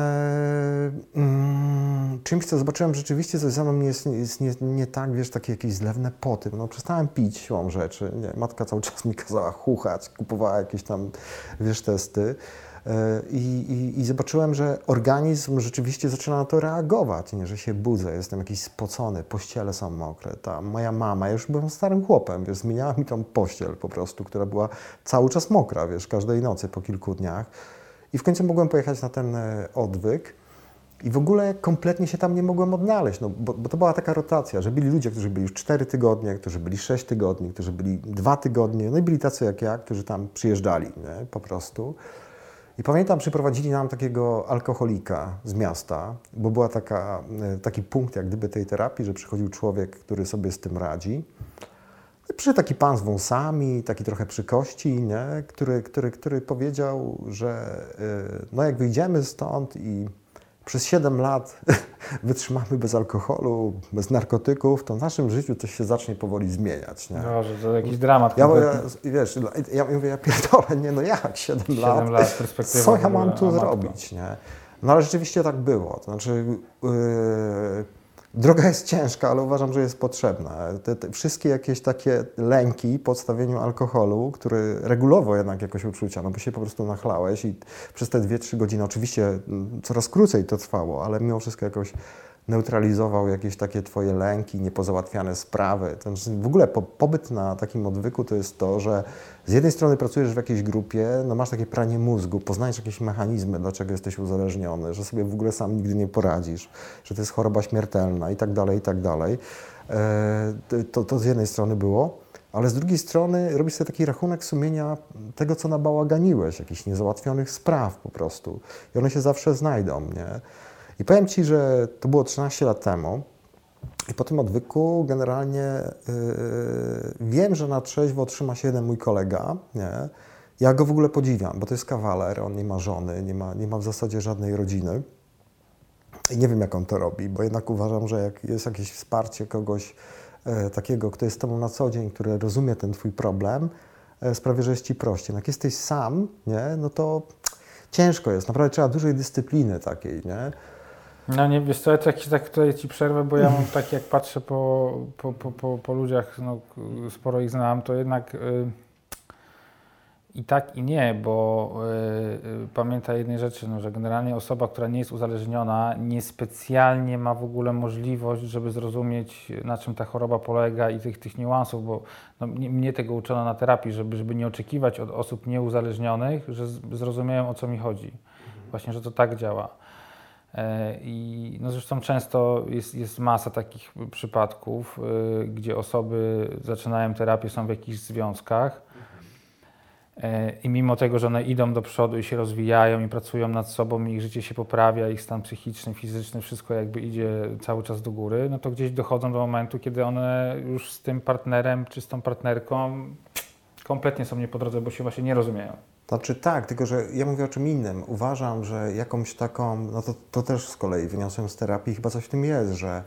mm, czymś, co zobaczyłem rzeczywiście, coś ze mną jest, jest nie, nie tak, wiesz, takie jakieś zlewne poty. No, przestałem pić siłą rzeczy. Nie? Matka cały czas mi kazała chuchać, kupowała jakieś tam, wiesz, testy. E, I, i, I, zobaczyłem, że organizm rzeczywiście zaczyna na to reagować, nie? że się budzę, jestem jakiś spocony, pościele są mokre. Ta moja mama, ja już byłem starym chłopem, wiesz, zmieniała mi tą pościel po prostu, która była cały czas mokra, wiesz, każdej nocy po kilku dniach. I w końcu mogłem pojechać na ten e, odwyk. I w ogóle kompletnie się tam nie mogłem odnaleźć, no, bo, bo, to była taka rotacja, że byli ludzie, którzy byli już 4 tygodnie, którzy byli 6 tygodni, którzy byli 2 tygodnie, no i byli tacy jak ja, którzy tam przyjeżdżali nie, po prostu. I pamiętam, przyprowadzili nam takiego alkoholika z miasta, bo była taka, e, taki punkt jak gdyby tej terapii, że przychodził człowiek, który sobie z tym radzi. Przyszedł taki pan z wąsami, taki trochę przy kości, nie? Który, który, który powiedział, że e, no jak wyjdziemy stąd i przez 7 lat wytrzymamy bez alkoholu, bez narkotyków, to w naszym życiu coś się zacznie powoli zmieniać. Nie? No, że to jakiś dramat. Ja, ja, wiesz, ja mówię, ja pierdolę, nie no jak, 7, 7 lat, lat perspektywa co ja mam tu zrobić, nie? No ale rzeczywiście tak było, to znaczy yy, Droga jest ciężka, ale uważam, że jest potrzebna. Te, te wszystkie jakieś takie lęki po odstawieniu alkoholu, który regulował jednak jakoś uczucia, no bo się po prostu nachlałeś i przez te 2-3 godziny, oczywiście mm, coraz krócej to trwało, ale mimo wszystko jakoś neutralizował jakieś takie twoje lęki, niepozałatwiane sprawy. Ten, w ogóle po, pobyt na takim odwyku to jest to, że z jednej strony pracujesz w jakiejś grupie, no masz takie pranie mózgu, poznajesz jakieś mechanizmy, dlaczego jesteś uzależniony, że sobie w ogóle sam nigdy nie poradzisz, że to jest choroba śmiertelna i tak dalej, i tak dalej. E, to, to z jednej strony było. Ale z drugiej strony robisz sobie taki rachunek sumienia tego, co nabałaganiłeś, jakichś niezałatwionych spraw po prostu. I one się zawsze znajdą, nie? I powiem Ci, że to było 13 lat temu. I po tym odwyku generalnie yy, wiem, że na trzeźwo trzyma się jeden mój kolega. Nie? Ja go w ogóle podziwiam, bo to jest kawaler, on nie ma żony, nie ma, nie ma w zasadzie żadnej rodziny. I nie wiem, jak on to robi, bo jednak uważam, że jak jest jakieś wsparcie kogoś e, takiego, kto jest z tobą na co dzień, który rozumie ten twój problem, e, sprawia, że jest ci prościej. No jak jesteś sam, nie, no to ciężko jest. Naprawdę trzeba dużej dyscypliny takiej, nie? No nie, wiesz co, ja tak, tak tutaj Ci przerwę, bo ja mam tak jak patrzę po, po, po, po, po ludziach, no, sporo ich znam, to jednak y, i tak i nie, bo y, y, pamiętaj jednej rzeczy, no, że generalnie osoba, która nie jest uzależniona, niespecjalnie ma w ogóle możliwość, żeby zrozumieć, na czym ta choroba polega i tych, tych niuansów, bo no, mnie, mnie tego uczono na terapii, żeby, żeby nie oczekiwać od osób nieuzależnionych, że zrozumieją o co mi chodzi. Właśnie, że to tak działa. E, I no zresztą często jest, jest masa takich przypadków, e, gdzie osoby zaczynają terapię, są w jakichś związkach E, I mimo tego, że one idą do przodu i się rozwijają i pracują nad sobą, ich życie się poprawia, ich stan psychiczny, fizyczny, wszystko jakby idzie cały czas do góry, no to gdzieś dochodzą do momentu, kiedy one już z tym partnerem czy z tą partnerką kompletnie są nie po drodze, bo się właśnie nie rozumieją. Znaczy tak, tylko że ja mówię o czym innym. Uważam, że jakąś taką, no to, to też z kolei wyniosłem z terapii, chyba coś w tym jest, że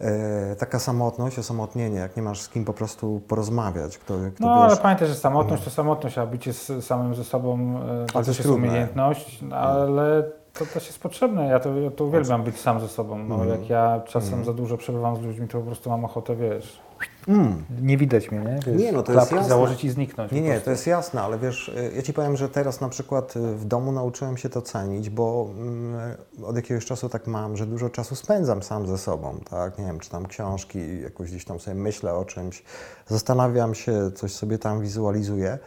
e, taka samotność, osamotnienie, jak nie masz z kim po prostu porozmawiać, kto, kto No ale wiesz, pamiętaj, że samotność to samotność, a bycie z samym ze sobą e, to to jest trudne. umiejętność, no, ale to też jest potrzebne. Ja to, ja to uwielbiam być sam ze sobą. No, Mhm. Jak ja czasem Mhm. za dużo przebywam z ludźmi, to po prostu mam ochotę, wiesz, mm, nie widać mnie, nie? Wiesz, Nie, no to jest jasne. założyć i zniknąć. Nie, nie, to jest jasne, ale wiesz, ja Ci powiem, że teraz na przykład y, w domu nauczyłem się to cenić, bo mm, od jakiegoś czasu tak mam, że dużo czasu spędzam sam ze sobą, tak, nie wiem, czytam książki, jakoś gdzieś tam sobie myślę o czymś, zastanawiam się, coś sobie tam wizualizuję.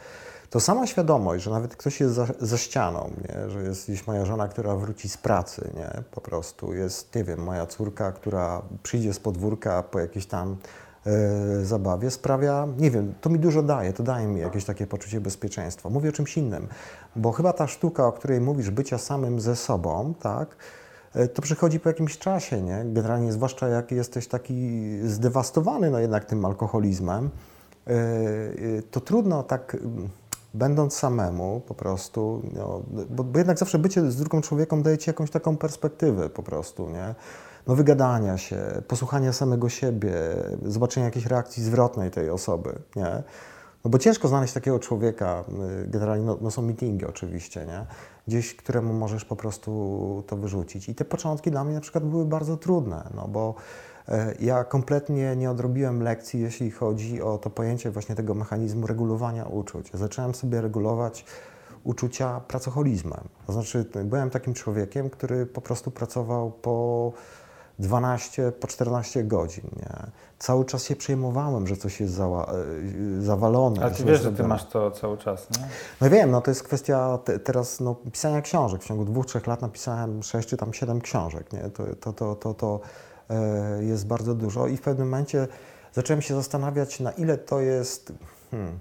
To sama świadomość, że nawet ktoś jest za, za ścianą, nie? że jest gdzieś moja żona, która wróci z pracy, nie? po prostu jest, nie wiem, moja córka, która przyjdzie z podwórka po jakiejś tam zabawie sprawia, nie wiem, to mi dużo daje, to daje mi jakieś takie poczucie bezpieczeństwa. Mówię o czymś innym, bo chyba ta sztuka, o której mówisz, bycia samym ze sobą, tak, e, to przychodzi po jakimś czasie, nie? Generalnie, zwłaszcza jak jesteś taki zdewastowany, no jednak tym alkoholizmem, e, e, to trudno tak, mm, będąc samemu po prostu, no, bo, bo jednak zawsze bycie z drugą człowiekiem daje ci jakąś taką perspektywę po prostu, nie? No, wygadania się, posłuchania samego siebie, zobaczenia jakiejś reakcji zwrotnej tej osoby, nie? No bo ciężko znaleźć takiego człowieka, y, generalnie no, no są meetingi oczywiście, nie? Gdzieś, któremu możesz po prostu to wyrzucić. I te początki dla mnie na przykład były bardzo trudne, no bo e, ja kompletnie nie odrobiłem lekcji, jeśli chodzi o to pojęcie właśnie tego mechanizmu regulowania uczuć. Zacząłem sobie regulować uczucia pracoholizmem. To znaczy, byłem takim człowiekiem, który po prostu pracował po 12, po 14 godzin. Nie? Cały czas się przejmowałem, że coś jest zała, y, zawalone. Ale ty wiesz, że ty masz to cały czas, nie? No wiem, no to jest kwestia te, teraz no, pisania książek. W ciągu dwóch, trzech lat napisałem sześć czy tam siedem książek. Nie? To, to, to, to, to e, jest bardzo dużo i w pewnym momencie zacząłem się zastanawiać, na ile to jest hmm,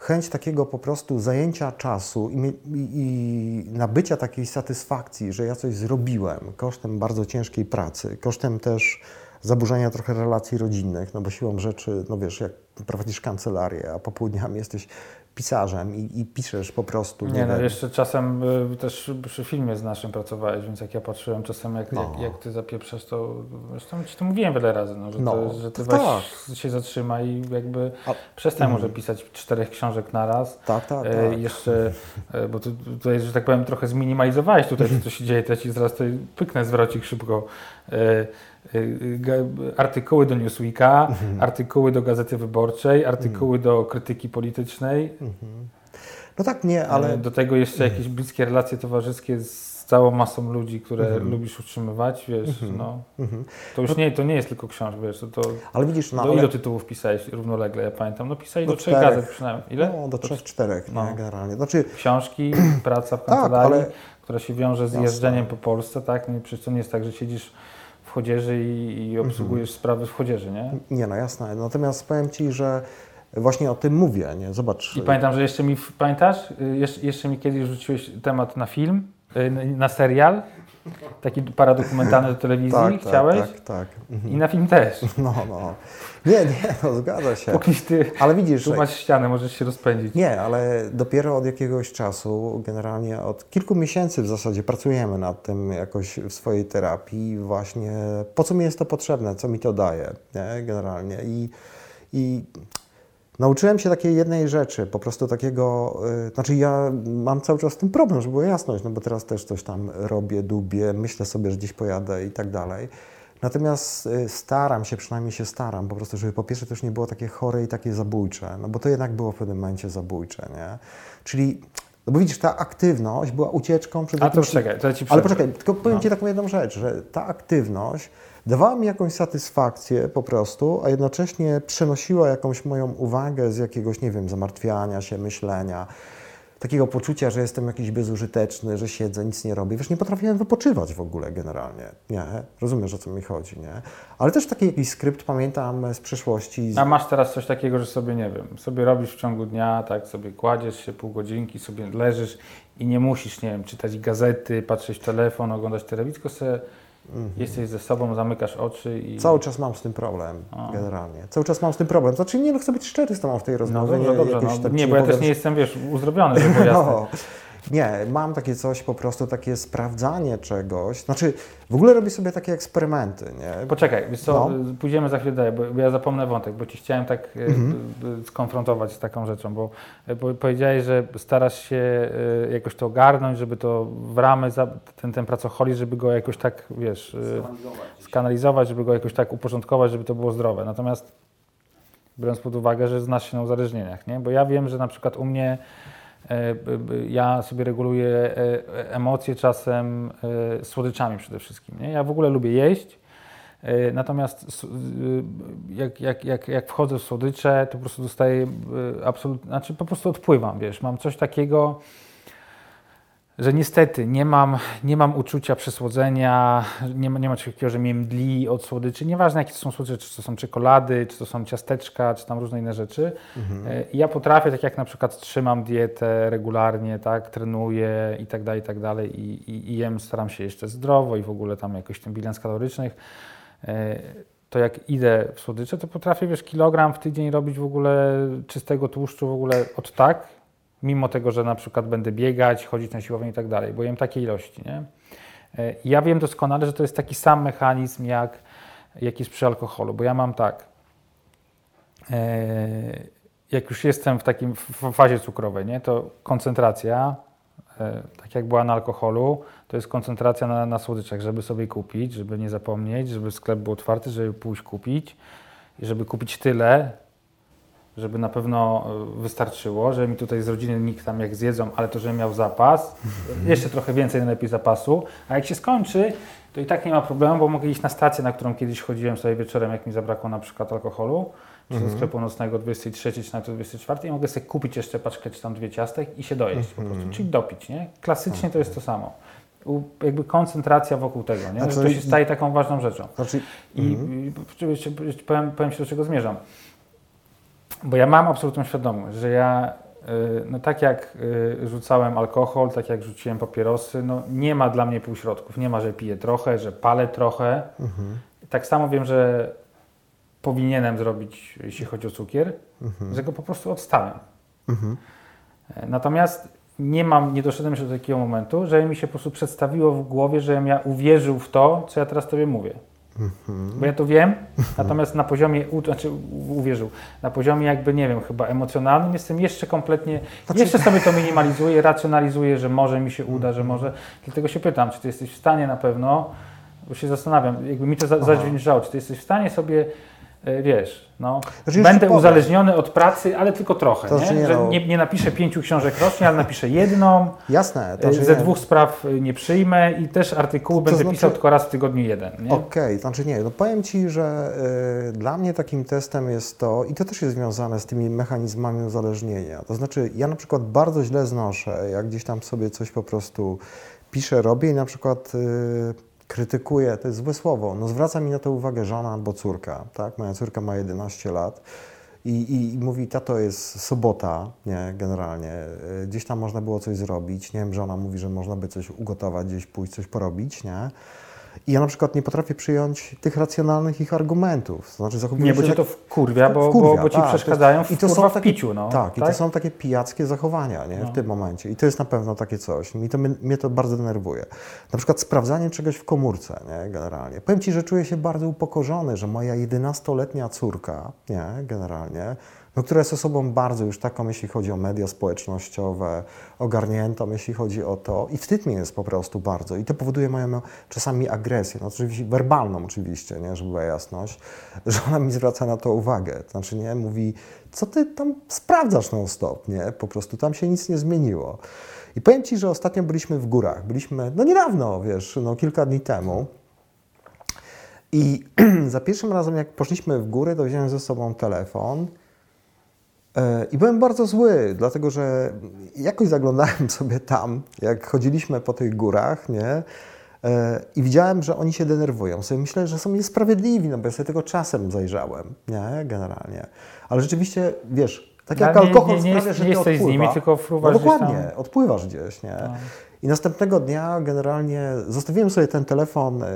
chęć takiego po prostu zajęcia czasu i, i nabycia takiej satysfakcji, że ja coś zrobiłem kosztem bardzo ciężkiej pracy, kosztem też zaburzenia trochę relacji rodzinnych, no bo siłą rzeczy, no wiesz, jak prowadzisz kancelarię, a popołudniami jesteś pisarzem i, i piszesz po prostu. Nie, no wiem, jeszcze czasem y, też przy filmie z naszym pracowałeś, więc jak ja patrzyłem czasem, jak, No. jak, jak ty zapieprzasz, to zresztą ci to mówiłem wiele razy, no, że, No, to, że ty weź się zatrzyma i jakby A- przestań Mhm. może pisać czterech książek na raz. Tak, tak, E, tak. Jeszcze, e, bo tu, tutaj, że tak powiem, trochę zminimalizowałeś tutaj, co się dzieje, to ja ci zaraz tutaj pyknę zwrocik szybko. E, artykuły do Newsweeka, Mhm. artykuły do Gazety Wyborczej, artykuły do krytyki politycznej, Mhm. No tak, nie, ale ale do tego jeszcze jakieś bliskie relacje towarzyskie z całą masą ludzi, które Mhm. lubisz utrzymywać, wiesz, Mhm. no. Mhm. To już nie, to nie jest tylko książka, wiesz, to, to ale widzisz, no, do ale, ilu tytułów pisałeś równolegle, ja pamiętam, no pisałeś Do do trzech czterech. gazet przynajmniej. Ile? no, do To trzech, czterech, no. nie, generalnie. Znaczy, książki, praca w Tak, kancelarii, ale- która się wiąże z jeżdżeniem po Polsce, tak? No i przecież to nie jest tak, że siedzisz w chodzieży i, i obsługujesz Mhm. sprawy w chodzieży, nie? nie no, jasne. Natomiast powiem Ci, że właśnie o tym mówię, nie? Zobacz. I pamiętam, że jeszcze mi, pamiętasz, Y, jeszcze, jeszcze mi kiedyś rzuciłeś temat na film, y, na serial, taki paradokumentalny do telewizji, tak, chciałeś? Tak, tak, tak. Mhm. I na film też. No, no. Nie, nie, no, zgadza się. Póki ty Ale widzisz, tu masz ścianę, możesz się rozpędzić. Nie, ale dopiero od jakiegoś czasu, generalnie od kilku miesięcy w zasadzie pracujemy nad tym jakoś w swojej terapii, właśnie po co mi jest to potrzebne, co mi to daje, nie? generalnie. I, I nauczyłem się takiej jednej rzeczy, po prostu takiego, y, znaczy ja mam cały czas z tym problem, żeby była jasność, no bo teraz też coś tam robię, dubię, myślę sobie, że gdzieś pojadę i tak dalej. Natomiast y, staram się, przynajmniej się staram, po prostu, żeby po pierwsze już nie było takie chore i takie zabójcze, no bo to jednak było w pewnym momencie zabójcze, nie? Czyli, no bo widzisz, ta aktywność była ucieczką przed A to jakimś... czekaj, to ja ci Ale przerwę. poczekaj, tylko powiem No. Ci taką jedną rzecz, że ta aktywność dawała mi jakąś satysfakcję po prostu, a jednocześnie przenosiła jakąś moją uwagę z jakiegoś, nie wiem, zamartwiania się, myślenia. takiego poczucia, że jestem jakiś bezużyteczny, że siedzę, nic nie robię. Wiesz, nie potrafiłem wypoczywać w ogóle generalnie, nie? Rozumiesz, o co mi chodzi, nie? Ale też taki jakiś skrypt pamiętam z przeszłości. A masz teraz coś takiego, że sobie, nie wiem, sobie robisz w ciągu dnia, tak, sobie kładziesz się pół godzinki, sobie leżysz i nie musisz, nie wiem, czytać gazety, patrzeć w telefon, oglądać telewizję, tylko sobie jesteś ze sobą, zamykasz oczy i... Cały czas mam z tym problem, A. generalnie. Cały czas mam z tym problem. Znaczy, nie no, chcę być szczery z tobą w tej No rozmowie. dobrze, dobrze, jakoś no, tak nie, bo ja też nie jestem, wiesz, uzdrowiony, żeby. No, nie, mam takie coś, po prostu takie sprawdzanie czegoś. Znaczy, w ogóle robię sobie takie eksperymenty, nie? Poczekaj, wiesz co, No. pójdziemy za chwilę dalej, bo, ja zapomnę wątek, bo Ci chciałem tak e, Mhm. skonfrontować z taką rzeczą, bo, e, bo powiedziałeś, że starasz się e, jakoś to ogarnąć, żeby to w ramy, ten, ten pracoholizm, żeby go jakoś tak, wiesz, e, skanalizować, żeby go jakoś tak uporządkować, żeby to było zdrowe. Natomiast biorąc pod uwagę, że znasz się na uzależnieniach, nie? Bo ja wiem, że na przykład u mnie ja sobie reguluję e, e, emocje czasem e, słodyczami przede wszystkim, nie? Ja w ogóle lubię jeść, e, natomiast jak, jak, jak, jak wchodzę w słodycze, to po prostu dostaję absolutnie, znaczy po prostu odpływam, wiesz, mam coś takiego, że niestety nie mam, nie mam uczucia przesłodzenia, nie ma, nie ma czegoś takiego, że mnie mdli od słodyczy. Nieważne jakie to są słodycze, czy to są czekolady, czy to są ciasteczka, czy tam różne inne rzeczy. E, i Ja potrafię, tak jak na przykład trzymam dietę regularnie, tak, trenuję i tak dalej, i tak dalej i, i, i jem, staram się jeszcze zdrowo i w ogóle tam jakoś ten bilans kalorycznych, e, to jak idę w słodycze, to potrafię, wiesz, kilogram w tydzień robić w ogóle czystego tłuszczu w ogóle od tak, mimo tego, że na przykład będę biegać, chodzić na siłownię i tak dalej, bo jem takie ilości, nie? E, Ja wiem doskonale, że to jest taki sam mechanizm, jak, jak jest przy alkoholu, bo ja mam tak, e, jak już jestem w takim w fazie cukrowej, nie, to koncentracja, e, tak jak była na alkoholu, to jest koncentracja na, na słodyczach, żeby sobie kupić, żeby nie zapomnieć, żeby sklep był otwarty, żeby pójść kupić i żeby kupić tyle, żeby na pewno e, wystarczyło, że mi tutaj z rodziny nikt tam jak zjedzą, ale to, że miał zapas, jeszcze trochę więcej najlepiej zapasu, a jak się skończy, to i tak nie ma problemu, bo mogę iść na stację, na którą kiedyś chodziłem sobie wieczorem, jak mi zabrakło na przykład alkoholu, czy do sklepu nocnego 23, czy nawet 24 i mogę sobie kupić jeszcze paczkę, czy tam dwie ciastek i się dojeść po prostu, czyli dopić, nie? Klasycznie to jest to samo. U, jakby koncentracja wokół tego, nie? Znaczy, że to się staje taką ważną rzeczą. Znaczy, I oczywiście powiem, powiem Ci, do czego zmierzam. Bo ja mam absolutną świadomość, że ja, y, no tak jak y, rzucałem alkohol, tak jak rzuciłem papierosy, no nie ma dla mnie półśrodków. Nie ma, że piję trochę, że palę trochę. Tak samo wiem, że powinienem zrobić, jeśli chodzi o cukier, że go po prostu odstawiam. E, Natomiast nie mam, nie doszedłem jeszcze do takiego momentu, że mi się po prostu przedstawiło w głowie, żebym ja uwierzył w to, co ja teraz Tobie mówię. Bo ja to wiem, natomiast na poziomie, u- znaczy uwierzył, na poziomie jakby, nie wiem, chyba emocjonalnym jestem jeszcze kompletnie, Znaczy- jeszcze sobie to minimalizuję, racjonalizuję, że może mi się uda, że może, dlatego się pytam, czy Ty jesteś w stanie na pewno, bo się zastanawiam, jakby mi to za- zadźwięczało, czy Ty jesteś w stanie sobie, wiesz, no, Znaczy, będę powiem. uzależniony od pracy, ale tylko trochę, To znaczy nie? że no. nie, nie napiszę pięciu książek rocznie, ale napiszę jedną, jasne. To e, znaczy ze nie. dwóch spraw e, nie przyjmę i też artykuły będę znaczy- pisał tylko raz w tygodniu jeden? Okej, znaczy nie, no powiem Ci, że y, dla mnie takim testem jest to, i to też jest związane z tymi mechanizmami uzależnienia. To znaczy, ja na przykład bardzo źle znoszę, jak gdzieś tam sobie coś po prostu piszę, robię i na przykład y, krytykuję, to jest złe słowo, no zwraca mi na to uwagę żona albo córka, tak? Moja córka ma 11 lat. I, i, I mówi, tato jest sobota, nie, generalnie, y, gdzieś tam można było coś zrobić, nie wiem, żona mówi, że można by coś ugotować, gdzieś pójść, coś porobić, nie? I ja na przykład nie potrafię przyjąć tych racjonalnych ich argumentów. To znaczy Nie, bo cię tak- to wkurwia, bo, wkurwia, bo, bo ci tak, przeszkadzają jest- w, i to są w takie- piciu, no. Tak, i to są takie pijackie zachowania nie, No. w tym momencie. I to jest na pewno takie coś. Mi to, mnie to bardzo denerwuje. Na przykład sprawdzanie czegoś w komórce, nie, generalnie. Powiem Ci, że czuję się bardzo upokorzony, że moja 11-letnia córka, nie, generalnie, no, która jest osobą bardzo już taką, jeśli chodzi o media społecznościowe, ogarniętą, jeśli chodzi o to. I wstyd mi jest po prostu bardzo. I to powoduje moją czasami agresję, no oczywiście werbalną oczywiście, nie, żeby była jasność, że ona mi zwraca na to uwagę. Znaczy, nie, mówi, co ty tam sprawdzasz non stop, nie? Po prostu tam się nic nie zmieniło. I powiem Ci, że ostatnio byliśmy w górach. Byliśmy, no niedawno, wiesz, no kilka dni temu. I za pierwszym razem, jak poszliśmy w góry, to wziąłem ze sobą telefon I byłem bardzo zły, dlatego że jakoś zaglądałem sobie tam, jak chodziliśmy po tych górach, nie? E, I widziałem, że oni się denerwują. Sobie myślę, że są niesprawiedliwi, no bo ja sobie tego czasem zajrzałem, nie? Generalnie. Ale rzeczywiście, wiesz, tak jak nie- alkohol nie- nie sprawia, jest- że nie jesteś z odpływa, nimi, tylko fruwasz no dokładnie, tam. odpływasz gdzieś, nie? Tak. I następnego dnia generalnie zostawiłem sobie ten telefon e,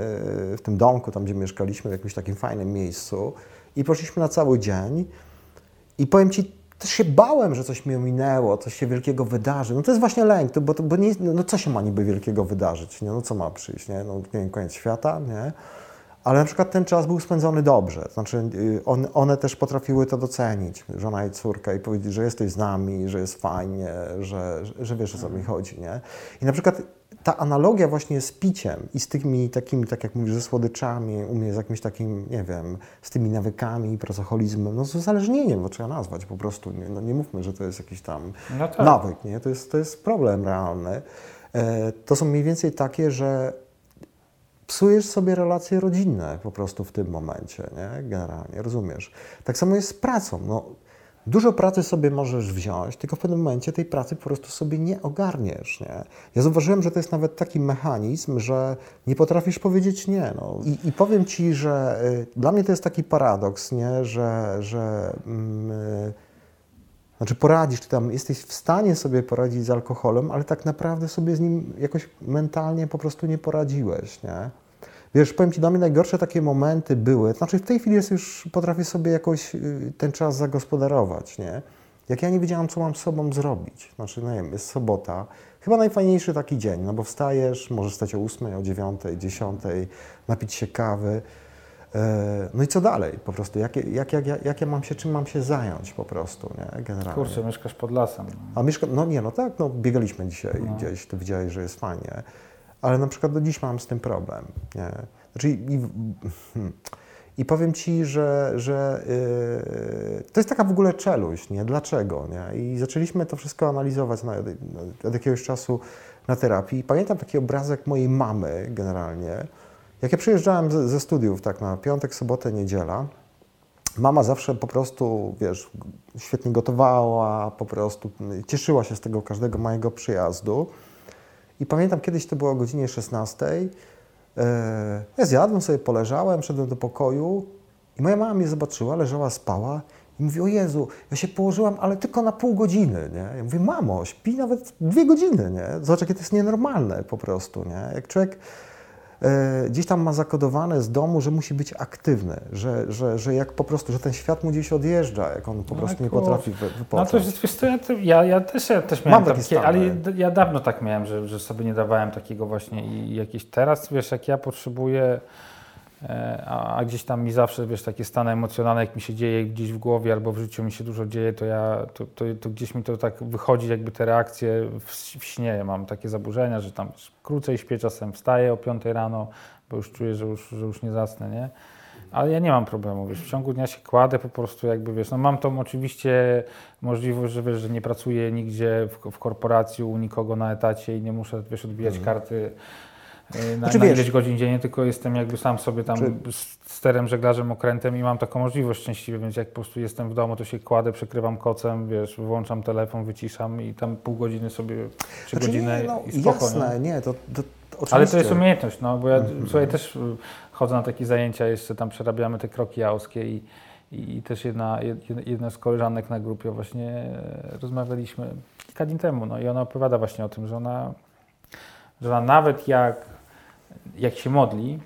w tym domku, tam gdzie mieszkaliśmy, w jakimś takim fajnym miejscu i poszliśmy na cały dzień. I powiem Ci, też się bałem, że coś mi ominęło, coś się wielkiego wydarzy. No to jest właśnie lęk, bo, to, bo nie, no co się ma niby wielkiego wydarzyć, nie? No co ma przyjść, nie? No nie wiem, koniec świata, nie? Ale na przykład ten czas był spędzony dobrze. Znaczy, y, on, one też potrafiły to docenić, żona i córka, i powiedzieć, że jesteś z nami, że jest fajnie, że, że, że wiesz o co mi chodzi. Nie? I na przykład ta analogia właśnie z piciem i z tymi takimi, tak jak mówisz, ze słodyczami, u mnie z jakimś takim, nie wiem, z tymi nawykami, pracoholizmem, no z uzależnieniem, to trzeba nazwać po prostu. Nie, no nie mówmy, że to jest jakiś tam No tak. nawyk, nie? To, jest, to jest problem realny. E, To są mniej więcej takie, że psujesz sobie relacje rodzinne po prostu w tym momencie, nie? Generalnie, rozumiesz? Tak samo jest z pracą. No, dużo pracy sobie możesz wziąć, tylko w pewnym momencie tej pracy po prostu sobie nie ogarniesz, nie? Ja zauważyłem, że to jest nawet taki mechanizm, że nie potrafisz powiedzieć nie, no. I, i powiem Ci, że y, dla mnie to jest taki paradoks, nie? Że, że mm, y, znaczy poradzisz, tam jesteś w stanie sobie poradzić z alkoholem, ale tak naprawdę sobie z nim jakoś mentalnie po prostu nie poradziłeś, nie? Wiesz, powiem Ci, dla mnie najgorsze takie momenty były, znaczy w tej chwili jest już, potrafię sobie jakoś y, ten czas zagospodarować, nie? Jak ja nie wiedziałam, co mam z sobą zrobić. Znaczy, no nie wiem, jest sobota, chyba najfajniejszy taki dzień, no bo wstajesz, możesz wstać o 8, o 9, 10, napić się kawy, e, no i co dalej po prostu? Jak, jak, jak, jak, jak ja mam się, czym mam się zająć po prostu, nie? Generalnie. Kurczę, mieszkasz pod lasem. A mieszka... No nie, no tak, no biegaliśmy dzisiaj No. gdzieś, to widziałeś, że jest fajnie. Ale na przykład do dziś mam z tym problem, nie? Znaczy i, hmm. i powiem Ci, że, że yy, to jest taka w ogóle czeluść, nie? Dlaczego, nie? I zaczęliśmy to wszystko analizować na, od jakiegoś czasu na terapii. I pamiętam taki obrazek mojej mamy generalnie. Jak ja przyjeżdżałem ze, ze studiów, tak na piątek, sobotę, niedziela, Mama zawsze po prostu, wiesz, świetnie gotowała, po prostu cieszyła się z tego każdego mojego przyjazdu. I pamiętam kiedyś to było o godzinie 16. e, Ja zjadłem sobie, poleżałem, szedłem do pokoju i moja mama mnie zobaczyła, leżała, spała i mówi, o Jezu, ja się położyłam, ale tylko na pół godziny, nie? Ja mówię, mamo, śpi nawet dwie godziny, nie? Zobacz, jakie to jest nienormalne po prostu, nie? Jak człowiek gdzieś tam ma zakodowane z domu, że musi być aktywny, że, że, że jak po prostu, że ten świat mu gdzieś odjeżdża, jak on po No prostu nie potrafi wy, No wypocząć. to jest, wiesz co, ja, to, ja, też, ja też miałem Mam takie ale ja dawno tak miałem, że, że sobie nie dawałem takiego właśnie i jakieś teraz, wiesz, jak ja potrzebuję, e, a, a gdzieś tam mi zawsze, wiesz, takie stany emocjonalne, jak mi się dzieje gdzieś w głowie albo w życiu mi się dużo dzieje, to ja, to, to, to gdzieś mi to tak wychodzi, jakby te reakcje w, w śnie, ja mam takie zaburzenia, że tam krócej śpię, czasem wstaję o 5 rano, bo już czuję, że już, że już nie zasnę, nie? Ale ja nie mam problemu, wiesz, w ciągu dnia się kładę po prostu jakby, wiesz, no mam tą oczywiście możliwość, że wiesz, że nie pracuję nigdzie w, w korporacji u nikogo na etacie i nie muszę, wiesz, odbijać karty y, na, Mhm. Znaczy, na ileś godzin dziennie, tylko jestem jakby sam sobie tam Czy- sterem, żeglarzem, okrętem i mam taką możliwość szczęśliwie, więc jak po prostu jestem w domu, to się kładę, przykrywam kocem, wiesz, włączam telefon, wyciszam i tam pół godziny sobie, trzy Znaczy, godziny nie, no, i spoko, jasne, nie? to, to, to. Ale to jest umiejętność, no bo ja słuchaj, też y, chodzę na takie zajęcia, jeszcze tam przerabiamy te kroki jałskie i, i też jedna, jed- jedna z koleżanek na grupie właśnie e, rozmawialiśmy kilka dni temu, no i ona opowiada właśnie o tym, że ona, że ona nawet jak, jak się modli,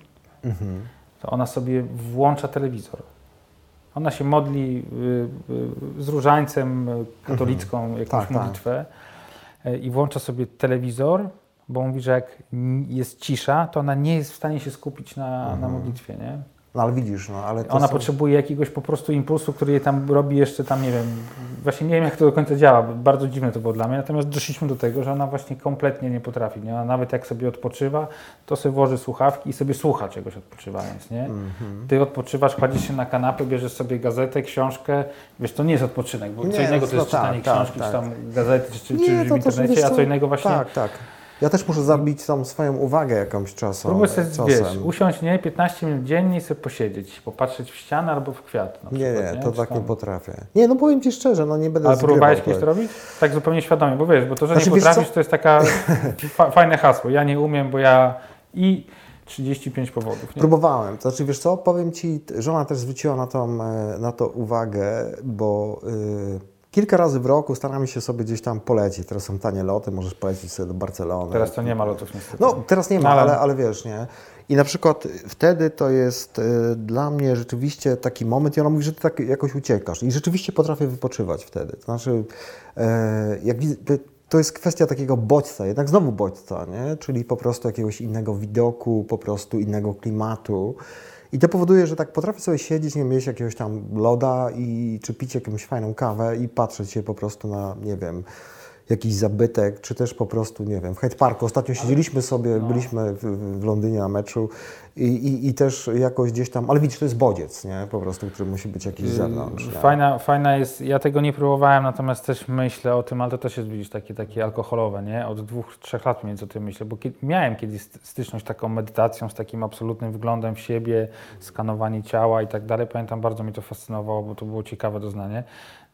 Mhm. to ona sobie włącza telewizor. Ona się modli y, y, z różańcem, katolicką jakąś Tak, tak. modlitwę y, i włącza sobie telewizor, bo mówi, że jak jest cisza, to ona nie jest w stanie się skupić na, na Mhm. modlitwie, nie? No ale widzisz, no ale to Ona są- potrzebuje jakiegoś po prostu impulsu, który jej tam robi jeszcze tam, nie wiem, właśnie nie wiem jak to do końca działa, bardzo dziwne to było dla mnie, natomiast doszliśmy do tego, że ona właśnie kompletnie nie potrafi, nie? Ona nawet jak sobie odpoczywa, to sobie włoży słuchawki i sobie słucha czegoś odpoczywając, nie? Mhm. Ty odpoczywasz, kładziesz się na kanapę, bierzesz sobie gazetę, książkę, wiesz, to nie jest odpoczynek, bo co Nie, innego no to jest tak, czytanie tak, książki, tak. czy tam gazety, czy, czy Nie, w to- to, internecie, wiesz a co, co innego właśnie Tak, tak. Ja też muszę zabić tą swoją uwagę jakąś czasem. Próbuj sobie, czasem. wiesz, usiąść, nie, 15 minut dziennie i sobie posiedzieć, popatrzeć w ścianę albo w kwiat na Nie, przykład, nie, to tak tam- nie potrafię. Nie, no powiem Ci szczerze, no nie będę Ale próbowałeś kiedyś robić? Tak zupełnie świadomie, bo wiesz, bo to, że Znaczy, nie potrafisz, to jest taka fa fajne hasło. Ja nie umiem, bo ja i 35 powodów. Nie? Próbowałem. To znaczy, wiesz co, powiem Ci, żona też zwróciła na, tą, e, na to uwagę, bo y, kilka razy w roku staramy się sobie gdzieś tam polecieć. Teraz są tanie loty, możesz polecieć sobie do Barcelony. Teraz to nie ma lotów niestety. No, teraz nie ma, ale- ale, ale wiesz, nie? I na przykład wtedy to jest y, dla mnie rzeczywiście taki moment i ona mówi, że ty tak jakoś uciekasz. I rzeczywiście potrafię wypoczywać wtedy. To znaczy, e, jak widzę, to- to jest kwestia takiego bodźca, jednak znowu bodźca, nie? Czyli po prostu jakiegoś innego widoku, po prostu innego klimatu. I to powoduje, że tak potrafię sobie siedzieć, nie jeść jakiegoś tam loda i czy pić jakąś fajną kawę i patrzeć się po prostu na, nie wiem, jakiś zabytek, czy też po prostu, nie wiem, w Hyde Parku. Ostatnio siedzieliśmy sobie, byliśmy w, w Londynie na meczu i, i, i też jakoś gdzieś tam, ale widzisz, to jest bodziec, nie? Po prostu, który musi być jakiś z zewnątrz. nie? Fajna, fajna jest, ja tego nie próbowałem, natomiast też myślę o tym, ale to też jest widzisz takie, takie alkoholowe, nie? Od dwóch, trzech lat mniej więcej o tym myślę, bo kiedy, miałem kiedyś st- styczność z taką medytacją, z takim absolutnym wglądem w siebie, skanowanie ciała i tak dalej. Pamiętam, bardzo mi to fascynowało, bo to było ciekawe doznanie.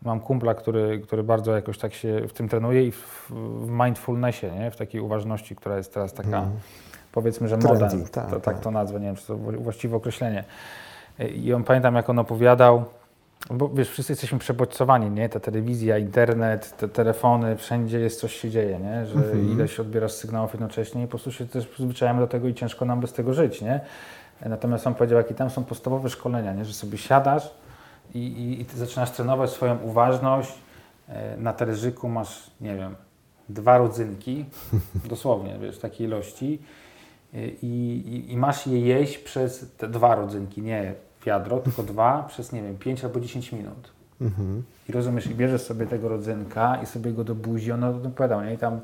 Mam kumpla, który, który bardzo jakoś tak się w tym trenuje i w, w mindfulnessie, nie? W takiej uważności, która jest teraz taka, powiedzmy, że moda. Tak, to, tak tak. to nazwę, nie wiem, czy to wła- właściwe określenie. I on pamiętam, jak on opowiadał, bo wiesz, wszyscy jesteśmy przebodźcowani, nie? Ta telewizja, internet, te telefony, wszędzie jest coś się dzieje, nie? Że ileś odbierasz sygnałów jednocześnie i po prostu się też przyzwyczajamy do tego i ciężko nam bez tego żyć, nie? Natomiast on powiedział, jakie tam są podstawowe szkolenia, nie? Że sobie siadasz i, i, i ty zaczynasz trenować swoją uważność. E, Na talerzyku masz, nie wiem, dwa rodzynki, dosłownie, wiesz, takiej ilości i, i, i masz je jeść przez te dwa rodzynki, nie wiadro, tylko dwa przez, nie wiem, 5 albo 10 minut. Mhm. I rozumiesz, i bierzesz sobie tego rodzynka i sobie go do buzi, ono odpowiadał, nie? I tam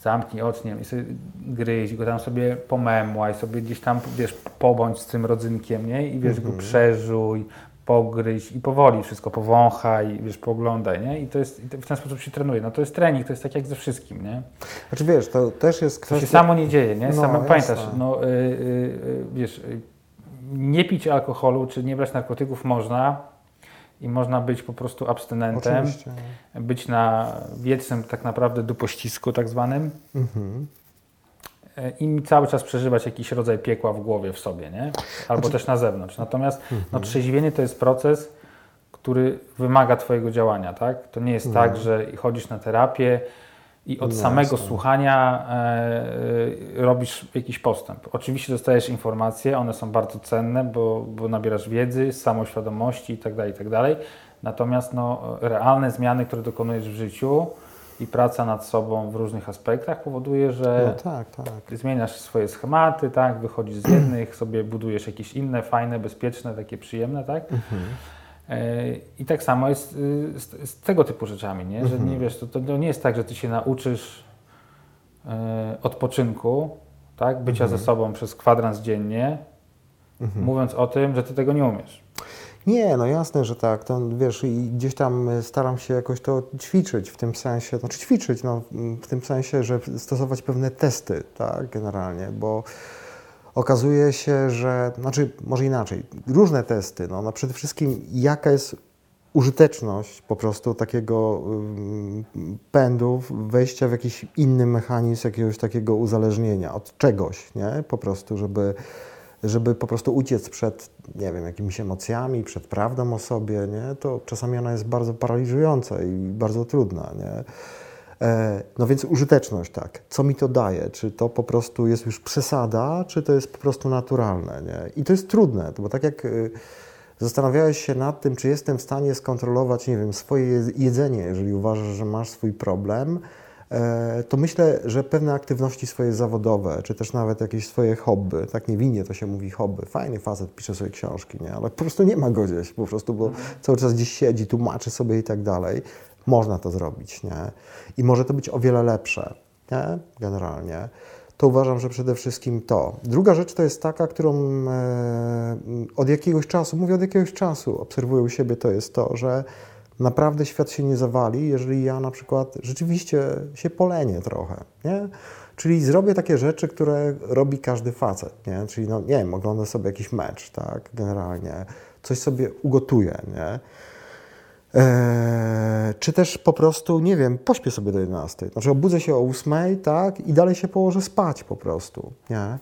zamknij oczy, nie wiem, i sobie gryź go tam sobie pomemłaj, sobie gdzieś tam, wiesz, pobądź z tym rodzynkiem, nie? I wiesz, go przeżuj, pogryź i powoli wszystko powąchaj, wiesz, pooglądaj, nie? I to jest, i to w ten sposób się trenuje. No to jest trening, to jest tak jak ze wszystkim, nie? Znaczy wiesz, to też jest To kwestia... się samo nie dzieje, nie? No, Samo, pamiętasz, no, y, y, y, wiesz, nie pić alkoholu czy nie brać narkotyków można i można być po prostu abstynentem, Oczywiście. być na wiecznym tak naprawdę dupościsku tak zwanym Mhm. Y, i cały czas przeżywać jakiś rodzaj piekła w głowie w sobie, nie? Albo Znaczy- też na zewnątrz. Natomiast no, Mhm. trzeźwienie to jest proces, który wymaga Twojego działania, tak? To nie jest tak, że chodzisz na terapię i od No samego jasne. słuchania e, e, robisz jakiś postęp. Oczywiście dostajesz informacje, one są bardzo cenne, bo, bo nabierasz wiedzy, samoświadomości itd., itd. Natomiast no, realne zmiany, które dokonujesz w życiu i praca nad sobą w różnych aspektach powoduje, że No tak, tak. zmieniasz swoje schematy, tak, wychodzisz z jednych, sobie budujesz jakieś inne, fajne, bezpieczne, takie przyjemne, tak. E, I tak samo jest y, z, z tego typu rzeczami, nie? że nie wiesz, to, to nie jest tak, że ty się nauczysz e, odpoczynku, tak, bycia ze sobą przez kwadrans dziennie, mówiąc o tym, że ty tego nie umiesz. Nie, no jasne, że tak. To, wiesz, i gdzieś tam y, staram się jakoś to ćwiczyć w tym sensie, znaczy ćwiczyć, no, mm, w tym sensie, że stosować pewne testy, tak, generalnie, bo okazuje się, że, znaczy, może inaczej, różne testy, no, no przede wszystkim jaka jest użyteczność po prostu takiego ym, pędu, wejścia w jakiś inny mechanizm jakiegoś takiego uzależnienia od czegoś, nie? Po prostu, żeby, żeby po prostu uciec przed, nie wiem, jakimiś emocjami, przed prawdą o sobie, nie? To czasami ona jest bardzo paraliżująca i bardzo trudna, nie? E, No więc użyteczność, tak. Co mi to daje? Czy to po prostu jest już przesada, czy to jest po prostu naturalne, nie? I to jest trudne, bo tak jak y, zastanawiałeś się nad tym, czy jestem w stanie skontrolować, nie wiem, swoje je- jedzenie, jeżeli uważasz, że masz swój problem, to myślę, że pewne aktywności swoje zawodowe, czy też nawet jakieś swoje hobby, tak niewinnie to się mówi hobby, fajny facet pisze sobie książki, nie? ale po prostu nie ma go gdzieś, po prostu, bo cały czas gdzieś siedzi, tłumaczy sobie i tak dalej. Można to zrobić, nie? I może to być o wiele lepsze, nie? Generalnie. To uważam, że przede wszystkim to. Druga rzecz to jest taka, którą e, od jakiegoś czasu, mówię od jakiegoś czasu, obserwuję u siebie, to jest to, że naprawdę świat się nie zawali, jeżeli ja na przykład rzeczywiście się polenię trochę, nie? Czyli zrobię takie rzeczy, które robi każdy facet, nie? Czyli, no, nie wiem, oglądam sobie jakiś mecz, tak, generalnie, coś sobie ugotuję, nie? Eee, czy też po prostu, nie wiem, pośpię sobie do 11. Znaczy obudzę się o 8, tak, i dalej się położę spać po prostu, nie?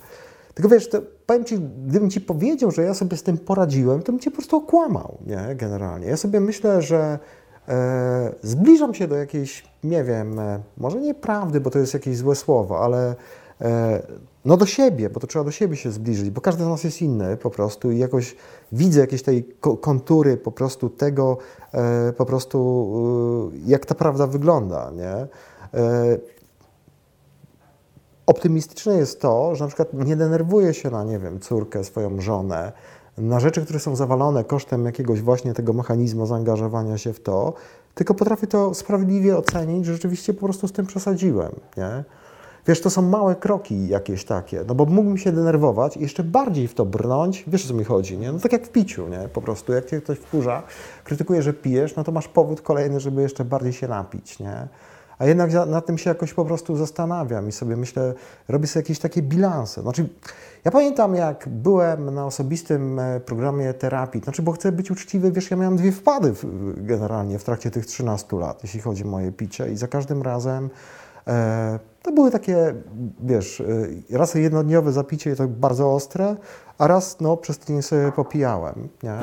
Tylko wiesz, to powiem Ci, gdybym Ci powiedział, że ja sobie z tym poradziłem, to bym Cię po prostu okłamał, nie, generalnie. Ja sobie myślę, że e, zbliżam się do jakiejś, nie wiem, e, może nie prawdy, bo to jest jakieś złe słowo, ale e, no do siebie, bo to trzeba do siebie się zbliżyć, bo każdy z nas jest inny po prostu i jakoś widzę jakieś tej ko- kontury po prostu tego, e, po prostu e, jak ta prawda wygląda, nie? Optymistyczne jest to, że na przykład nie denerwuję się na, nie wiem, córkę, swoją żonę, na rzeczy, które są zawalone kosztem jakiegoś właśnie tego mechanizmu zaangażowania się w to, tylko potrafię to sprawiedliwie ocenić, że rzeczywiście po prostu z tym przesadziłem, nie? Wiesz, to są małe kroki jakieś takie, no bo mógłbym się denerwować i jeszcze bardziej w to brnąć, wiesz o co mi chodzi, nie? No tak jak w piciu, nie? Po prostu, jak cię ktoś wkurza, krytykuje, że pijesz, no to masz powód kolejny, żeby jeszcze bardziej się napić, nie? A jednak na tym się jakoś po prostu zastanawiam i sobie myślę, robię sobie jakieś takie bilanse. Znaczy, ja pamiętam, jak byłem na osobistym e, programie terapii, znaczy, bo chcę być uczciwy, wiesz, ja miałem dwie wpady w, generalnie w trakcie tych 13 lat, jeśli chodzi o moje picie i za każdym razem e, to były takie, wiesz, e, raz jednodniowe zapicie, to bardzo ostre, a raz, no, przez tydzień sobie popijałem, nie?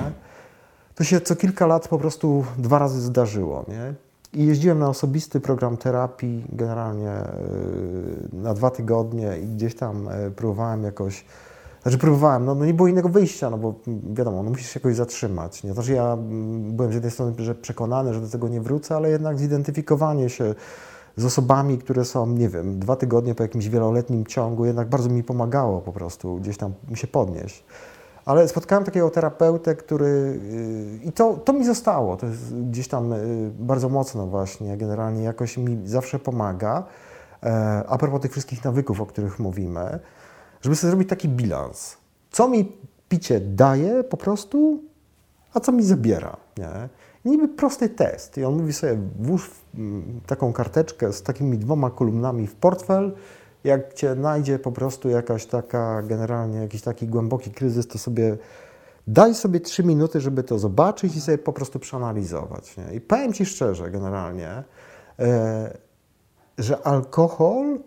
To się co kilka lat po prostu dwa razy zdarzyło, nie? I jeździłem na osobisty program terapii, generalnie yy, na dwa tygodnie i gdzieś tam yy, próbowałem jakoś, znaczy próbowałem, no, no nie było innego wyjścia, no bo wiadomo, no musisz się jakoś zatrzymać. Nie? Znaczy ja mm, byłem z jednej strony że przekonany, że do tego nie wrócę, ale jednak zidentyfikowanie się z osobami, które są, nie wiem, dwa tygodnie po jakimś wieloletnim ciągu, jednak bardzo mi pomagało po prostu gdzieś tam się podnieść. Ale spotkałem takiego terapeutę, który. yy, I to, to mi zostało. To jest gdzieś tam yy, bardzo mocno, właśnie. Generalnie jakoś mi zawsze pomaga. E, A propos tych wszystkich nawyków, o których mówimy, żeby sobie zrobić taki bilans. Co mi picie daje po prostu, a co mi zabiera. Nie? Niby prosty test. I on mówi sobie, włóż mm, taką karteczkę z takimi dwoma kolumnami w portfel jak cię najdzie po prostu jakaś taka, generalnie jakiś taki głęboki kryzys, to sobie daj sobie trzy minuty, żeby to zobaczyć i sobie po prostu przeanalizować. Nie? I powiem Ci szczerze, generalnie, e, że alkohol,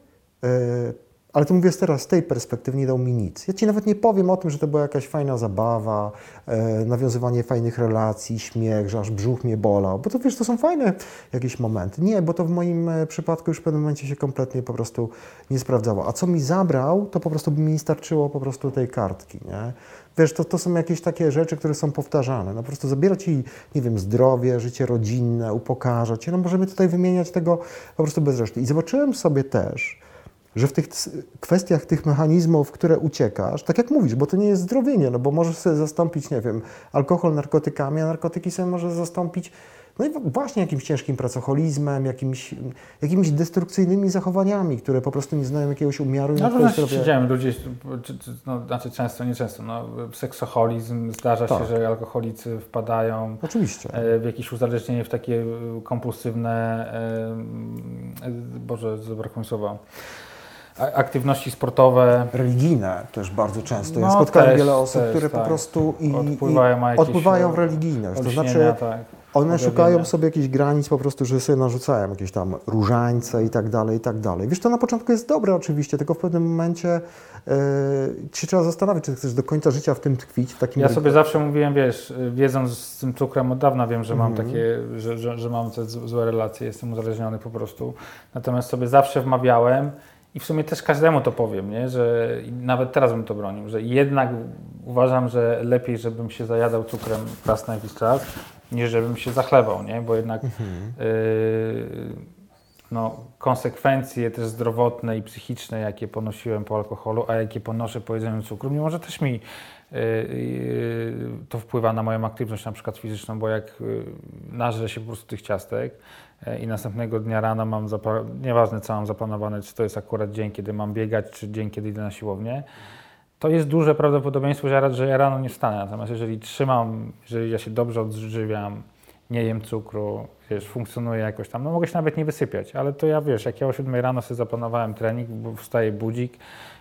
e, ale to mówię teraz z tej perspektywy, nie dał mi nic. Ja Ci nawet nie powiem o tym, że to była jakaś fajna zabawa, e, nawiązywanie fajnych relacji, śmiech, że aż brzuch mnie bolał, bo to wiesz, to są fajne jakieś momenty. Nie, bo to w moim e, przypadku już w pewnym momencie się kompletnie po prostu nie sprawdzało. A co mi zabrał, to po prostu by mi nie starczyło po prostu tej kartki, nie? Wiesz, to, to są jakieś takie rzeczy, które są powtarzane. No po prostu zabiera Ci, nie wiem, zdrowie, życie rodzinne, upokarza Cię. No możemy tutaj wymieniać tego po prostu bez reszty. I zobaczyłem sobie też, że w tych kwestiach tych mechanizmów, które uciekasz, tak jak mówisz, bo to nie jest zdrowienie, no bo możesz sobie zastąpić, nie wiem, alkohol narkotykami, a narkotyki sobie możesz zastąpić no i właśnie jakimś ciężkim pracoholizmem, jakimiś, jakimiś destrukcyjnymi zachowaniami, które po prostu nie znają jakiegoś umiaru i No to znaczy, zdrowie- widziałem ludzi, czy, czy, no, znaczy często, nie często, no, seksoholizm, zdarza się, Tak. że alkoholicy wpadają Oczywiście. e, w jakieś uzależnienie, w takie e, kompulsywne, e, Boże, zabrakło mi słowa, aktywności sportowe, Religijne też bardzo często. Ja No, spotkałem też, wiele osób, też, które po tak. prostu i, Odpływają i odpływają w religijność. To znaczy, tak, one szukają sobie jakichś granic po prostu, że sobie narzucają jakieś tam różańce i tak dalej, i tak dalej. Wiesz, to na początku jest dobre oczywiście, tylko w pewnym momencie e, się trzeba zastanowić, czy chcesz do końca życia w tym tkwić, w takim Ja sobie zawsze mówiłem, wiesz, wiedząc z tym cukrem od dawna wiem, że mam Mhm. takie, że, że, że mam te złe relacje, jestem uzależniony po prostu. Natomiast sobie zawsze wmawiałem i w sumie też każdemu to powiem, nie? że nawet teraz bym to bronił, że jednak uważam, że lepiej, żebym się zajadał cukrem raz na jakiś czas, niż żebym się zachlewał, nie? bo jednak Mhm. yy, no, konsekwencje też zdrowotne i psychiczne, jakie ponosiłem po alkoholu, a jakie ponoszę po jedzeniu cukru, mimo że też mi yy, yy, to wpływa na moją aktywność na przykład fizyczną, bo jak yy, nażrę się po prostu tych ciastek i następnego dnia rano mam, nieważne co mam zaplanowane, czy to jest akurat dzień, kiedy mam biegać, czy dzień, kiedy idę na siłownię, to jest duże prawdopodobieństwo, że ja, rano nie wstanę. Natomiast jeżeli trzymam, jeżeli ja się dobrze odżywiam, nie jem cukru, wiesz, funkcjonuję jakoś tam. No mogę się nawet nie wysypiać, ale to ja, wiesz, jak ja o 7 rano sobie zaplanowałem trening, wstaje budzik,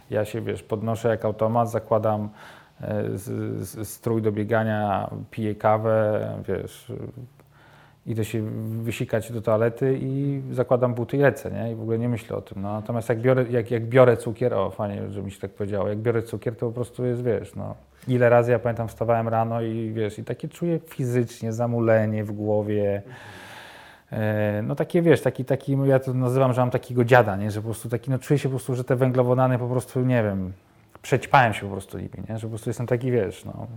ja się, wiesz, podnoszę jak automat, zakładam e, z, z, strój do biegania, piję kawę, wiesz, idę się wysikać do toalety i zakładam buty i lecę, nie? I w ogóle nie myślę o tym. No, natomiast jak biorę, jak, jak biorę cukier, o fajnie, że mi się tak powiedziało, jak biorę cukier, to po prostu jest, wiesz, no, ile razy ja pamiętam wstawałem rano i wiesz, i takie czuję fizycznie zamulenie w głowie, e, no takie wiesz, taki, taki, ja to nazywam, że mam takiego dziada, nie? że po prostu taki, no czuję się po prostu, że te węglowodany po prostu, nie wiem, przećpałem się po prostu nimi, nie? że po prostu jestem taki, wiesz, no,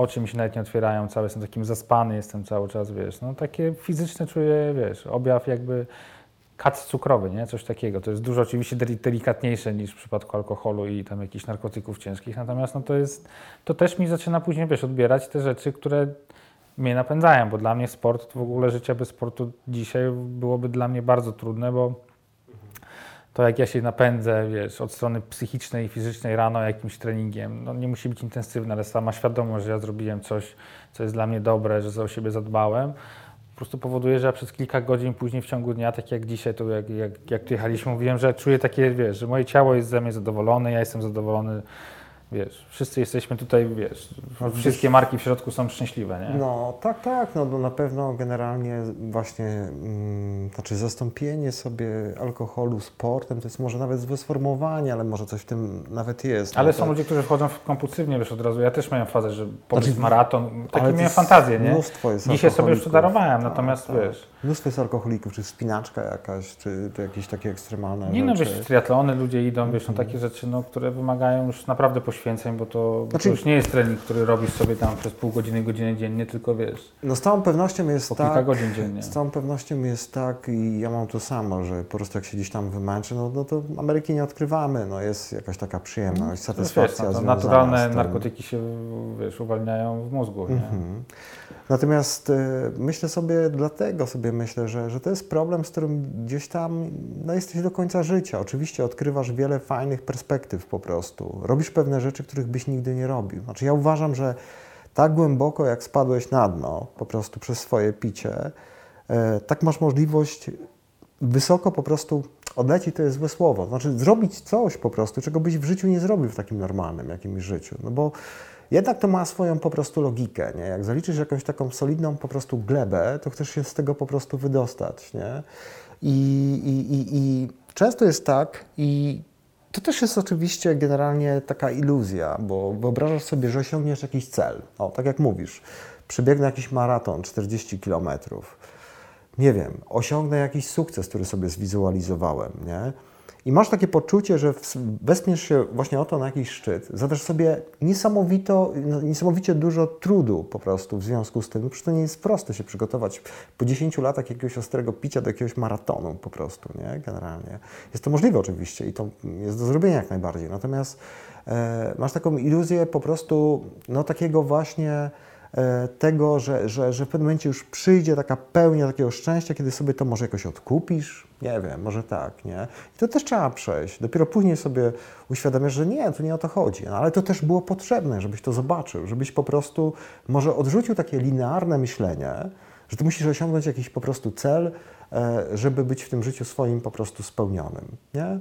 oczy mi się nawet nie otwierają, cały jestem takim zaspany, jestem cały czas, wiesz, no takie fizyczne czuję, wiesz, objaw jakby kac cukrowy, nie? Coś takiego. To jest dużo oczywiście deli- delikatniejsze niż w przypadku alkoholu i tam jakichś narkotyków ciężkich, natomiast no to jest, to też mi zaczyna później, wiesz, odbierać te rzeczy, które mnie napędzają, bo dla mnie sport, w ogóle życie bez sportu dzisiaj byłoby dla mnie bardzo trudne, bo to jak ja się napędzę, wiesz, od strony psychicznej i fizycznej rano jakimś treningiem, no nie musi być intensywne, ale sama świadomość, że ja zrobiłem coś, co jest dla mnie dobre, że o siebie zadbałem, po prostu powoduje, że ja przez kilka godzin później w ciągu dnia, tak jak dzisiaj, to jak, jak, jak tu jechaliśmy, mówiłem, że czuję takie, wiesz, że moje ciało jest ze mnie zadowolone, ja jestem zadowolony, wiesz, wszyscy jesteśmy tutaj, wiesz, wszystkie marki w środku są szczęśliwe, nie? No tak, tak, no, no na pewno generalnie właśnie, mm, znaczy zastąpienie sobie alkoholu sportem to jest może nawet złe sformułowanie, ale może coś w tym nawet jest. Ale no, są to, ludzie, którzy wchodzą w kompulsywnie, wiesz, od razu. Ja też miałem fazę, że pobiec Znaczy, maraton, takie miałem fantazję, nie? Mnóstwo jest Dzisiaj sobie już to darowałem, Tak, natomiast tak. wiesz, Mnóstwo jest alkoholików, czy spinaczka jakaś, czy, czy jakieś takie ekstremalne nie no, rzeczy. wiesz, w triatlony ludzie idą, wiesz, no takie rzeczy, no, które wymagają już naprawdę poświęceń, bo to, bo Znaczy- to już nie jest trening, który robisz sobie tam przez pół godziny, godzinę dziennie, tylko wiesz, No z całą pewnością jest po tak, kilka godzin dziennie. Z całą pewnością jest tak i ja mam to samo, że po prostu jak się gdzieś tam wymęczę, no, no to Ameryki nie odkrywamy, no jest jakaś taka przyjemność, wiesz, satysfakcja no, to związana naturalne narkotyki się, wiesz, uwalniają w mózgu, nie? Natomiast e, myślę sobie, dlatego sobie myślę, że, że to jest problem, z którym gdzieś tam no, jesteś do końca życia. Oczywiście odkrywasz wiele fajnych perspektyw po prostu. Robisz pewne rzeczy, których byś nigdy nie robił. Znaczy ja uważam, że tak głęboko jak spadłeś na dno po prostu przez swoje picie, e, tak masz możliwość wysoko po prostu odlecieć to jest złe słowo. Znaczy zrobić coś po prostu, czego byś w życiu nie zrobił w takim normalnym jakimś życiu. No bo jednak to ma swoją po prostu logikę, nie? Jak zaliczysz jakąś taką solidną po prostu glebę, to chcesz się z tego po prostu wydostać, nie? I, i, i, i często jest tak i to też jest oczywiście generalnie taka iluzja, bo wyobrażasz sobie, że osiągniesz jakiś cel. O, tak jak mówisz, przebiegnę jakiś maraton 40 kilometrów nie wiem, osiągnę jakiś sukces, który sobie zwizualizowałem, nie? I masz takie poczucie, że wespniesz się właśnie oto na jakiś szczyt, zadasz sobie niesamowito, no, niesamowicie dużo trudu po prostu w związku z tym, przecież to nie jest proste się przygotować po 10 latach jakiegoś ostrego picia do jakiegoś maratonu po prostu, nie? Generalnie. Jest to możliwe oczywiście i to jest do zrobienia jak najbardziej, natomiast e, masz taką iluzję po prostu, no takiego właśnie e, tego, że, że, że w pewnym momencie już przyjdzie taka pełnia takiego szczęścia, kiedy sobie to może jakoś odkupisz, nie wiem, może tak, nie? I to też trzeba przejść. Dopiero później sobie uświadamiasz, że nie, to nie o to chodzi. No, ale to też było potrzebne, żebyś to zobaczył, żebyś po prostu może odrzucił takie linearne myślenie, że ty musisz osiągnąć jakiś po prostu cel, e, żeby być w tym życiu swoim po prostu spełnionym, nie?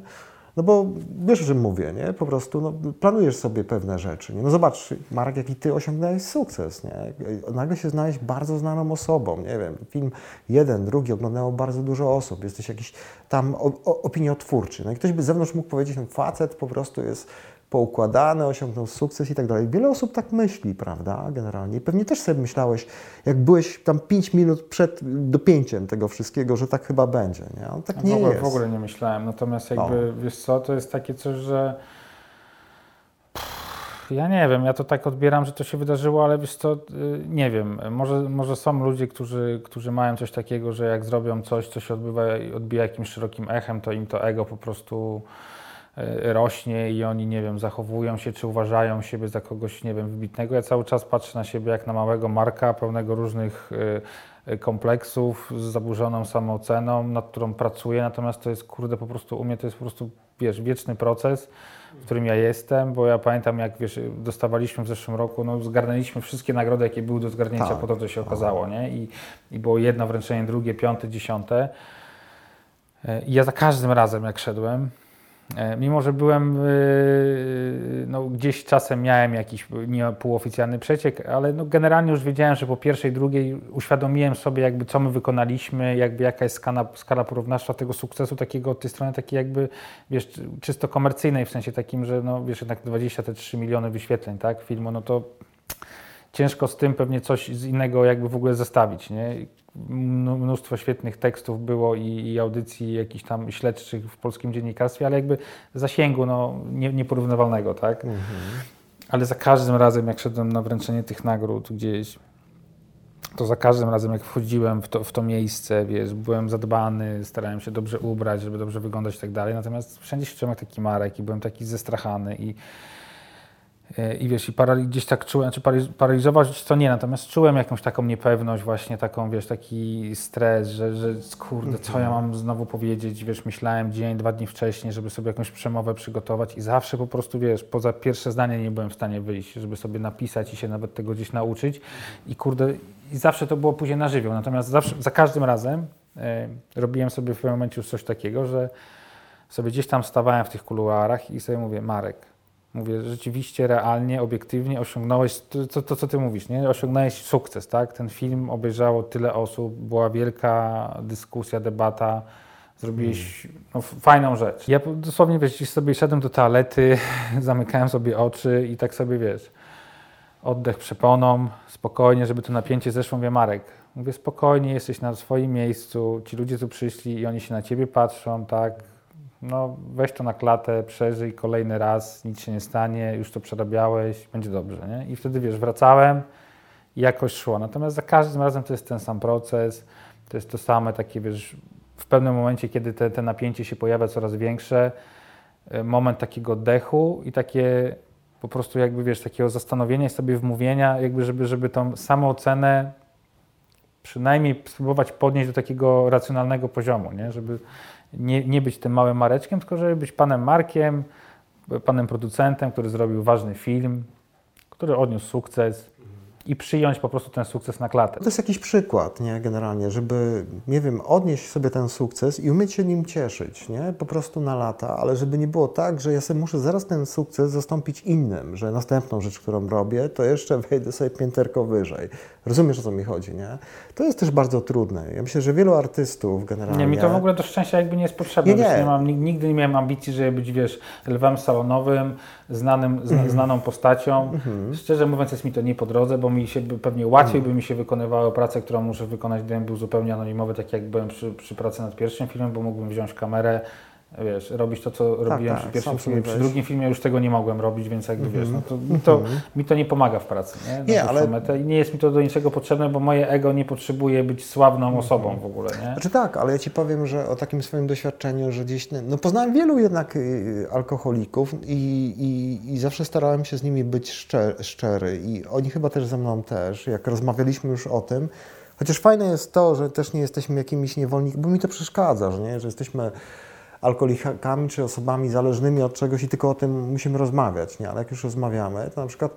No bo wiesz, o czym mówię, nie? Po prostu no, planujesz sobie pewne rzeczy. Nie? No zobacz, Marek, jaki ty osiągnąłeś sukces, nie? Nagle się znaleźć bardzo znaną osobą, nie wiem, film jeden, drugi oglądało bardzo dużo osób, jesteś jakiś tam opiniotwórczy. No i ktoś by z zewnątrz mógł powiedzieć, no facet po prostu jest poukładany, osiągnął sukces i tak dalej. Wiele osób tak myśli, prawda, generalnie. I pewnie też sobie myślałeś, jak byłeś tam 5 minut przed dopięciem tego wszystkiego, że tak chyba będzie, nie? On tak nie w, ogóle, jest. w ogóle nie myślałem. Natomiast jakby, wiesz co, to jest takie coś, że ja nie wiem, ja to tak odbieram, że to się wydarzyło, ale wiesz co, y, nie wiem, może, może są ludzie, którzy, którzy mają coś takiego, że jak zrobią coś, co się odbywa i odbija jakimś szerokim echem, to im to ego po prostu rośnie i oni, nie wiem, zachowują się czy uważają siebie za kogoś, nie wiem, wybitnego. Ja cały czas patrzę na siebie jak na małego Marka, pełnego różnych y, y, kompleksów, z zaburzoną samooceną, nad którą pracuję, natomiast to jest, kurde, po prostu u mnie to jest po prostu wiesz, wieczny proces, w którym ja jestem, bo ja pamiętam, jak wiesz, dostawaliśmy w zeszłym roku, no zgarnęliśmy wszystkie nagrody, jakie były do zgarnięcia Tak. po to, co się okazało, nie? I, I było jedno wręczenie, drugie, piąte, dziesiąte. E, I ja za każdym razem, jak szedłem, e, mimo że byłem, yy, no, gdzieś czasem miałem jakiś nie półoficjalny przeciek, ale no, generalnie już wiedziałem, że po pierwszej, drugiej uświadomiłem sobie, jakby co my wykonaliśmy, jakby jaka jest skala, skala porównawcza tego sukcesu takiego od tej strony takiej jakby, wiesz, czysto komercyjnej, w sensie takim, że no, wiesz, jednak 23 miliony wyświetleń, tak, filmu, no to ciężko z tym pewnie coś z innego jakby w ogóle zestawić, nie? Mnó- Mnóstwo świetnych tekstów było i, i audycji jakichś tam śledczych w polskim dziennikarstwie, ale jakby zasięgu no, nie, nieporównywalnego, tak? Ale za każdym razem, jak szedłem na wręczenie tych nagród gdzieś, to za każdym razem, jak wchodziłem w to, w to miejsce, wiesz, byłem zadbany, starałem się dobrze ubrać, żeby dobrze wyglądać i tak dalej, natomiast wszędzie się czułem jak taki Marek i byłem taki zestrachany i I wiesz, i parali- gdzieś tak czułem, znaczy paraliz- paralizować to nie, natomiast czułem jakąś taką niepewność, właśnie taką, wiesz, taki stres, że, że kurde, co ja mam znowu powiedzieć, wiesz, myślałem dzień, dwa dni wcześniej, żeby sobie jakąś przemowę przygotować i zawsze po prostu, wiesz, poza pierwsze zdanie nie byłem w stanie wyjść, żeby sobie napisać i się nawet tego gdzieś nauczyć. I kurde, i zawsze to było później na żywioł, natomiast zawsze, za każdym razem e, robiłem sobie w pewnym momencie już coś takiego, że sobie gdzieś tam stawałem w tych kuluarach i sobie mówię, Marek, Mówię, rzeczywiście, realnie, obiektywnie osiągnąłeś to, to, co ty mówisz, nie? Osiągnąłeś sukces, tak? Ten film obejrzało tyle osób, była wielka dyskusja, debata, zrobiłeś no, f- fajną rzecz. Ja dosłownie, wiesz, sobie szedłem do toalety, zamykałem sobie oczy i tak sobie, wiesz, oddech przeponą, spokojnie, żeby to napięcie zeszło. Mówię, Marek, mówię, spokojnie, jesteś na swoim miejscu, ci ludzie tu przyszli i oni się na ciebie patrzą, tak? No, weź to na klatę, przeżyj kolejny raz, nic się nie stanie, już to przerabiałeś, będzie dobrze, nie? I wtedy, wiesz, wracałem i jakoś szło. Natomiast za każdym razem to jest ten sam proces, to jest to same takie, wiesz, w pewnym momencie, kiedy te, te napięcie się pojawia coraz większe, y, moment takiego oddechu i takie po prostu jakby, wiesz, takiego zastanowienia sobie wmówienia, jakby, żeby, żeby tą samoocenę przynajmniej spróbować podnieść do takiego racjonalnego poziomu, nie? żeby nie, nie być tym małym Mareczkiem, tylko żeby być panem Markiem, panem producentem, który zrobił ważny film, który odniósł sukces i przyjąć po prostu ten sukces na klatę. To jest jakiś przykład, nie, generalnie, żeby, nie wiem, odnieść sobie ten sukces i umieć się nim cieszyć, nie, po prostu na lata, ale żeby nie było tak, że ja sobie muszę zaraz ten sukces zastąpić innym, że następną rzecz, którą robię, to jeszcze wejdę sobie pięterko wyżej. Rozumiesz, o co mi chodzi, nie? To jest też bardzo trudne. Ja myślę, że wielu artystów generalnie... Nie, mi to w ogóle do szczęścia jakby nie jest potrzebne. Nie, nie. Mam, nig- nigdy nie miałem ambicji, żeby być, wiesz, lwem salonowym, znanym, zna, Mhm. znaną postacią. Szczerze mówiąc, jest mi to nie po drodze, bo mi się by, pewnie łatwiej Mhm. by mi się wykonywało pracę, którą muszę wykonać, gdybym był zupełnie anonimowy, tak jak byłem przy, przy pracy nad pierwszym filmem, bo mógłbym wziąć kamerę, wiesz, robić to, co robiłem tak, przy pierwszym filmie. Przy drugim filmie już tego nie mogłem robić, więc jakby, wiesz, no to, mi, to, mi to nie pomaga w pracy, nie? Mhm. Nie, ale- Metę. I nie jest mi to do niczego potrzebne, bo moje ego nie potrzebuje być sławną osobą w ogóle, nie? Znaczy tak, ale ja Ci powiem, że o takim swoim doświadczeniu, że gdzieś, no poznałem wielu jednak y, alkoholików i, i, i zawsze starałem się z nimi być szczery, szczery i oni chyba też ze mną też, jak rozmawialiśmy już o tym, chociaż fajne jest to, że też nie jesteśmy jakimiś niewolnikami, bo mi to przeszkadza, że, nie? że jesteśmy alkoholikami czy osobami zależnymi od czegoś i tylko o tym musimy rozmawiać, nie? ale jak już rozmawiamy, to na przykład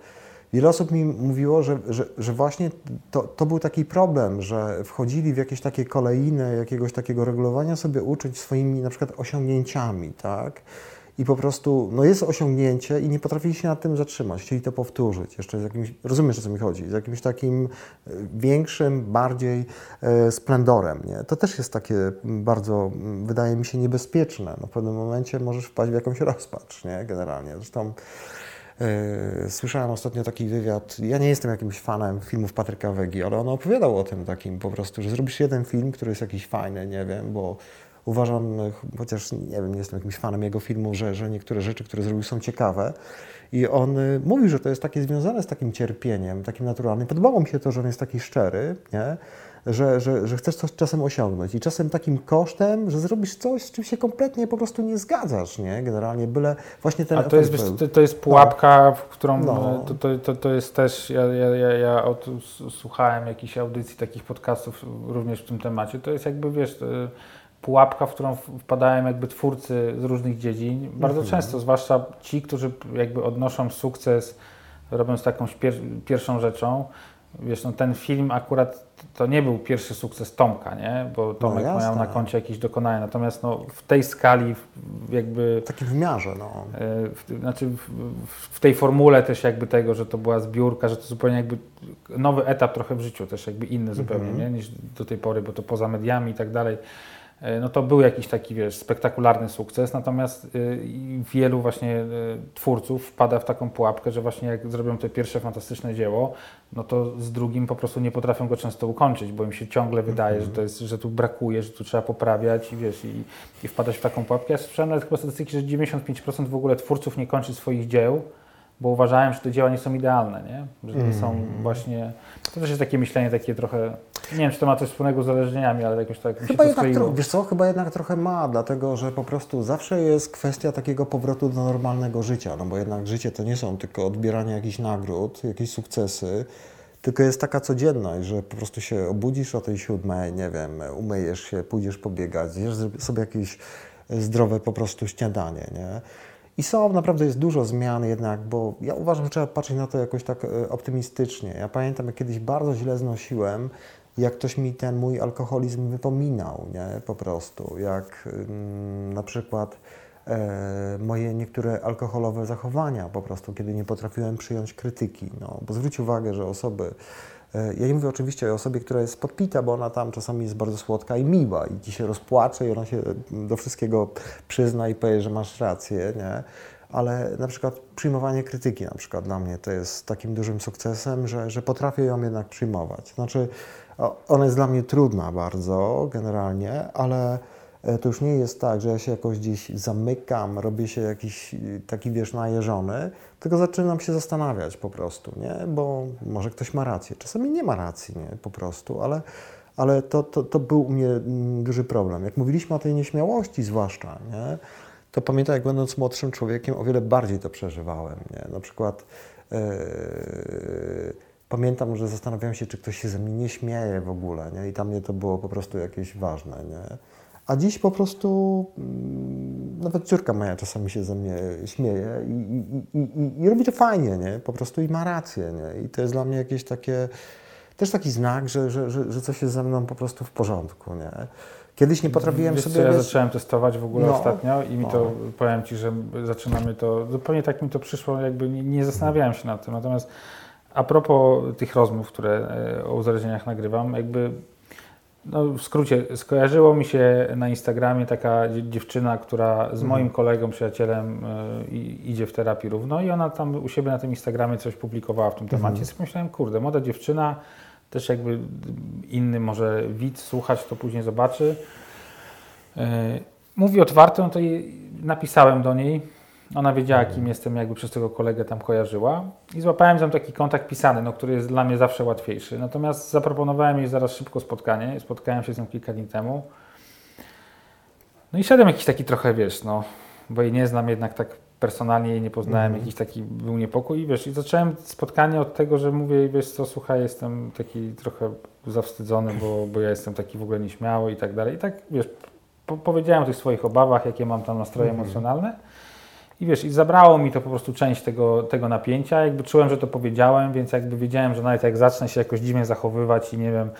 Wiele osób mi mówiło, że, że, że właśnie to, to był taki problem, że wchodzili w jakieś takie kolejne, jakiegoś takiego regulowania sobie uczyć swoimi na przykład osiągnięciami, tak? I po prostu, no jest osiągnięcie i nie potrafili się nad tym zatrzymać, chcieli to powtórzyć jeszcze z jakimś, rozumiesz o co mi chodzi, z jakimś takim e, większym, bardziej e, splendorem, nie? To też jest takie bardzo, wydaje mi się, niebezpieczne. No w pewnym momencie możesz wpaść w jakąś rozpacz, nie? Generalnie. Zresztą Yy, Słyszałem ostatnio taki wywiad. Ja nie jestem jakimś fanem filmów Patryka Wegi, ale on opowiadał o tym takim po prostu, że zrobisz jeden film, który jest jakiś fajny, nie wiem, bo uważam, ch- chociaż nie wiem, nie jestem jakimś fanem jego filmów, że, że niektóre rzeczy, które zrobił, są ciekawe. I on y, mówił, że to jest takie związane z takim cierpieniem, takim naturalnym. Podobało mi się to, że on jest taki szczery, nie? Że, że, że chcesz coś czasem osiągnąć i czasem takim kosztem, że zrobisz coś, z czym się kompletnie po prostu nie zgadzasz, nie? Generalnie byle właśnie ten A to jest, to, to jest pułapka, w którą No. to, to, to, to jest też, ja, ja, ja, ja od, słuchałem jakichś audycji, takich podcastów również w tym temacie, to jest jakby, wiesz, to, pułapka, w którą wpadają jakby twórcy z różnych dziedzin. Bardzo Mhm. często, zwłaszcza ci, którzy jakby odnoszą sukces, robiąc taką pier pierwszą rzeczą. Wiesz, no ten film akurat to nie był pierwszy sukces Tomka, nie? Bo Tomek jasne. miał na koncie jakieś dokonania. Natomiast no, w tej skali w- jakby W takim wymiarze, no. E, w, znaczy w, w- tej formule też jakby tego, że to była zbiórka, że to zupełnie jakby nowy etap trochę w życiu, też jakby inny zupełnie nie? niż do tej pory, bo to poza mediami i tak dalej. E, No to był jakiś taki, wiesz, spektakularny sukces, natomiast y, i wielu właśnie y, twórców wpada w taką pułapkę, że właśnie jak zrobią to pierwsze fantastyczne dzieło, no to z drugim po prostu nie potrafią go często ukończyć, bo im się ciągle wydaje, że, to jest, że tu brakuje, że tu trzeba poprawiać i wiesz, i, i wpadać w taką pułapkę. Ja słyszałem nawet chyba statystyki, że 95% w ogóle twórców nie kończy swoich dzieł, bo uważają, że te dzieła nie są idealne, nie? Że nie są właśnie... To też jest takie myślenie takie trochę... Nie wiem, czy to ma coś wspólnego z uzależnieniami, ale jakoś tak mi się Chyba to jednak, skleiło. wiesz co, chyba jednak trochę ma, dlatego że po prostu zawsze jest kwestia takiego powrotu do normalnego życia, no bo jednak życie to nie są tylko odbieranie jakichś nagród, jakieś sukcesy, tylko jest taka codzienność, że po prostu się obudzisz o tej siódmej, nie wiem, umyjesz się, pójdziesz pobiegać, zjesz sobie jakieś zdrowe po prostu śniadanie, nie? I są, naprawdę jest dużo zmian jednak, bo ja uważam, że trzeba patrzeć na to jakoś tak e, optymistycznie. Ja pamiętam, jak kiedyś bardzo źle znosiłem, jak ktoś mi ten mój alkoholizm wypominał, nie? Po prostu. Jak ym, na przykład e, moje niektóre alkoholowe zachowania po prostu, kiedy nie potrafiłem przyjąć krytyki. No, bo zwróć uwagę, że osoby, ja nie mówię oczywiście o osobie, która jest podpita, bo ona tam czasami jest bardzo słodka i miła i ci się rozpłacze i ona się do wszystkiego przyzna i powie, że masz rację, nie? Ale na przykład przyjmowanie krytyki na przykład dla mnie to jest takim dużym sukcesem, że, że potrafię ją jednak przyjmować. Znaczy, ona jest dla mnie trudna bardzo generalnie, ale e, to już nie jest tak, że ja się jakoś gdzieś zamykam, robię się jakiś y, taki, wiesz, najeżony, tylko zaczynam się zastanawiać po prostu, nie? Bo może ktoś ma rację. Czasami nie ma racji, nie? Po prostu, ale, ale to, to, to był u mnie mm, duży problem. Jak mówiliśmy o tej nieśmiałości zwłaszcza, nie? To pamiętam, jak będąc młodszym człowiekiem, o wiele bardziej to przeżywałem, nie? Na przykład e, pamiętam, że zastanawiałem się, czy ktoś się ze mnie nie śmieje w ogóle, nie? I dla mnie to było po prostu jakieś ważne, nie? A dziś po prostu mm, nawet córka moja czasami się ze mnie śmieje i, i, i, i, robi to fajnie, nie? Po prostu i ma rację, nie? I to jest dla mnie jakieś takie, też taki znak, że, że, że, że coś jest ze mną po prostu w porządku, nie? Kiedyś nie potrafiłem Wiesz, sobie... co ja wiesz, zacząłem testować w ogóle No. ostatnio i mi to, No. powiem Ci, że zaczynamy to, zupełnie tak mi to przyszło, jakby nie, nie zastanawiałem się nad tym. Natomiast a propos tych rozmów, które e, o uzależnieniach nagrywam, jakby no w skrócie, skojarzyło mi się na Instagramie taka dzie- dziewczyna, która z moim kolegą, przyjacielem i- idzie w terapii równo i ona tam u siebie na tym Instagramie coś publikowała w tym temacie. I sobie myślałem, kurde, młoda dziewczyna, też jakby inny może widz słuchać, to później zobaczy. E, Mówi otwarto, no to napisałem do niej. Ona wiedziała, kim jestem, jakby przez tego kolegę tam kojarzyła. I złapałem tam taki kontakt pisany, no, który jest dla mnie zawsze łatwiejszy. Natomiast zaproponowałem jej zaraz szybko spotkanie. Spotkałem się z nią kilka dni temu. No i szedłem jakiś taki trochę, wiesz, no, bo jej nie znam jednak tak personalnie, jej nie poznałem, jakiś taki był niepokój i wiesz, i zacząłem spotkanie od tego, że mówię, wiesz co, słuchaj, jestem taki trochę zawstydzony, bo, bo ja jestem taki w ogóle nieśmiały i tak dalej. I tak, wiesz, po, powiedziałem o tych swoich obawach, jakie mam tam nastroje emocjonalne. I wiesz, i zabrało mi to po prostu część tego, tego napięcia. Jakby czułem, że to powiedziałem, więc jakby wiedziałem, że nawet jak zacznę się jakoś dziwnie zachowywać i nie wiem,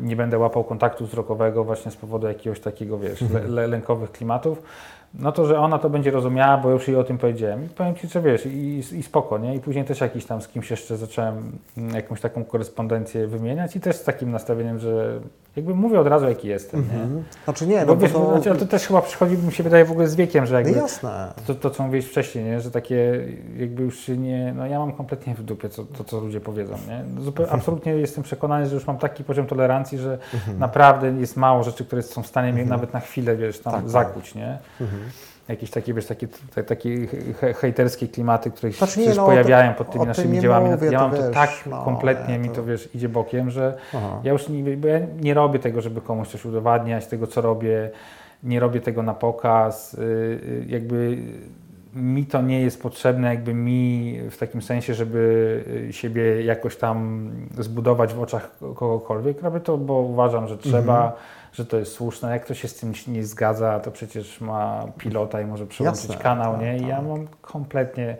nie będę łapał kontaktu wzrokowego właśnie z powodu jakiegoś takiego, wiesz, le, le, lękowych klimatów, no to, że ona to będzie rozumiała, bo już jej o tym powiedziałem. I powiem Ci, że wiesz, i, i spoko, nie? I później też jakiś tam z kimś jeszcze zacząłem mm, jakąś taką korespondencję wymieniać i też z takim nastawieniem, że jakby mówię od razu, jaki jestem, nie? Mhm. Znaczy nie, Bo no bo wiesz, to... znaczy, to też chyba przychodzi, mi się wydaje, w ogóle z wiekiem, że No jakby jasne. to, to, co mówiłeś wcześniej, nie? że takie jakby już się nie, no ja mam kompletnie w dupie co, to, co ludzie powiedzą, nie? No Zupełnie, absolutnie jestem przekonany, że już mam taki poziom tolerancji, że naprawdę jest mało rzeczy, które są w stanie mnie nawet na chwilę, wiesz, tam Tak, tak. zakuć, nie? Jakieś takie, wiesz, takie, te, takie he, hejterskie klimaty, które Znaczy się też no, pojawiają pod tymi tym naszymi dziełami. mówię, ja to mam to wiesz, tak no, kompletnie nie, mi to- to, wiesz, idzie bokiem, że Aha. ja już nie, ja nie robię tego, żeby komuś coś udowadniać, tego co robię, nie robię tego na pokaz, y, y, jakby mi to nie jest potrzebne, jakby mi w takim sensie, żeby y, siebie jakoś tam zbudować w oczach kogokolwiek. Robię to, bo uważam, że trzeba, że to jest słuszne. Jak ktoś się z tym nie zgadza, to przecież ma pilota i może przełączyć Jasne, kanał, tak, nie? I ja tak. mam kompletnie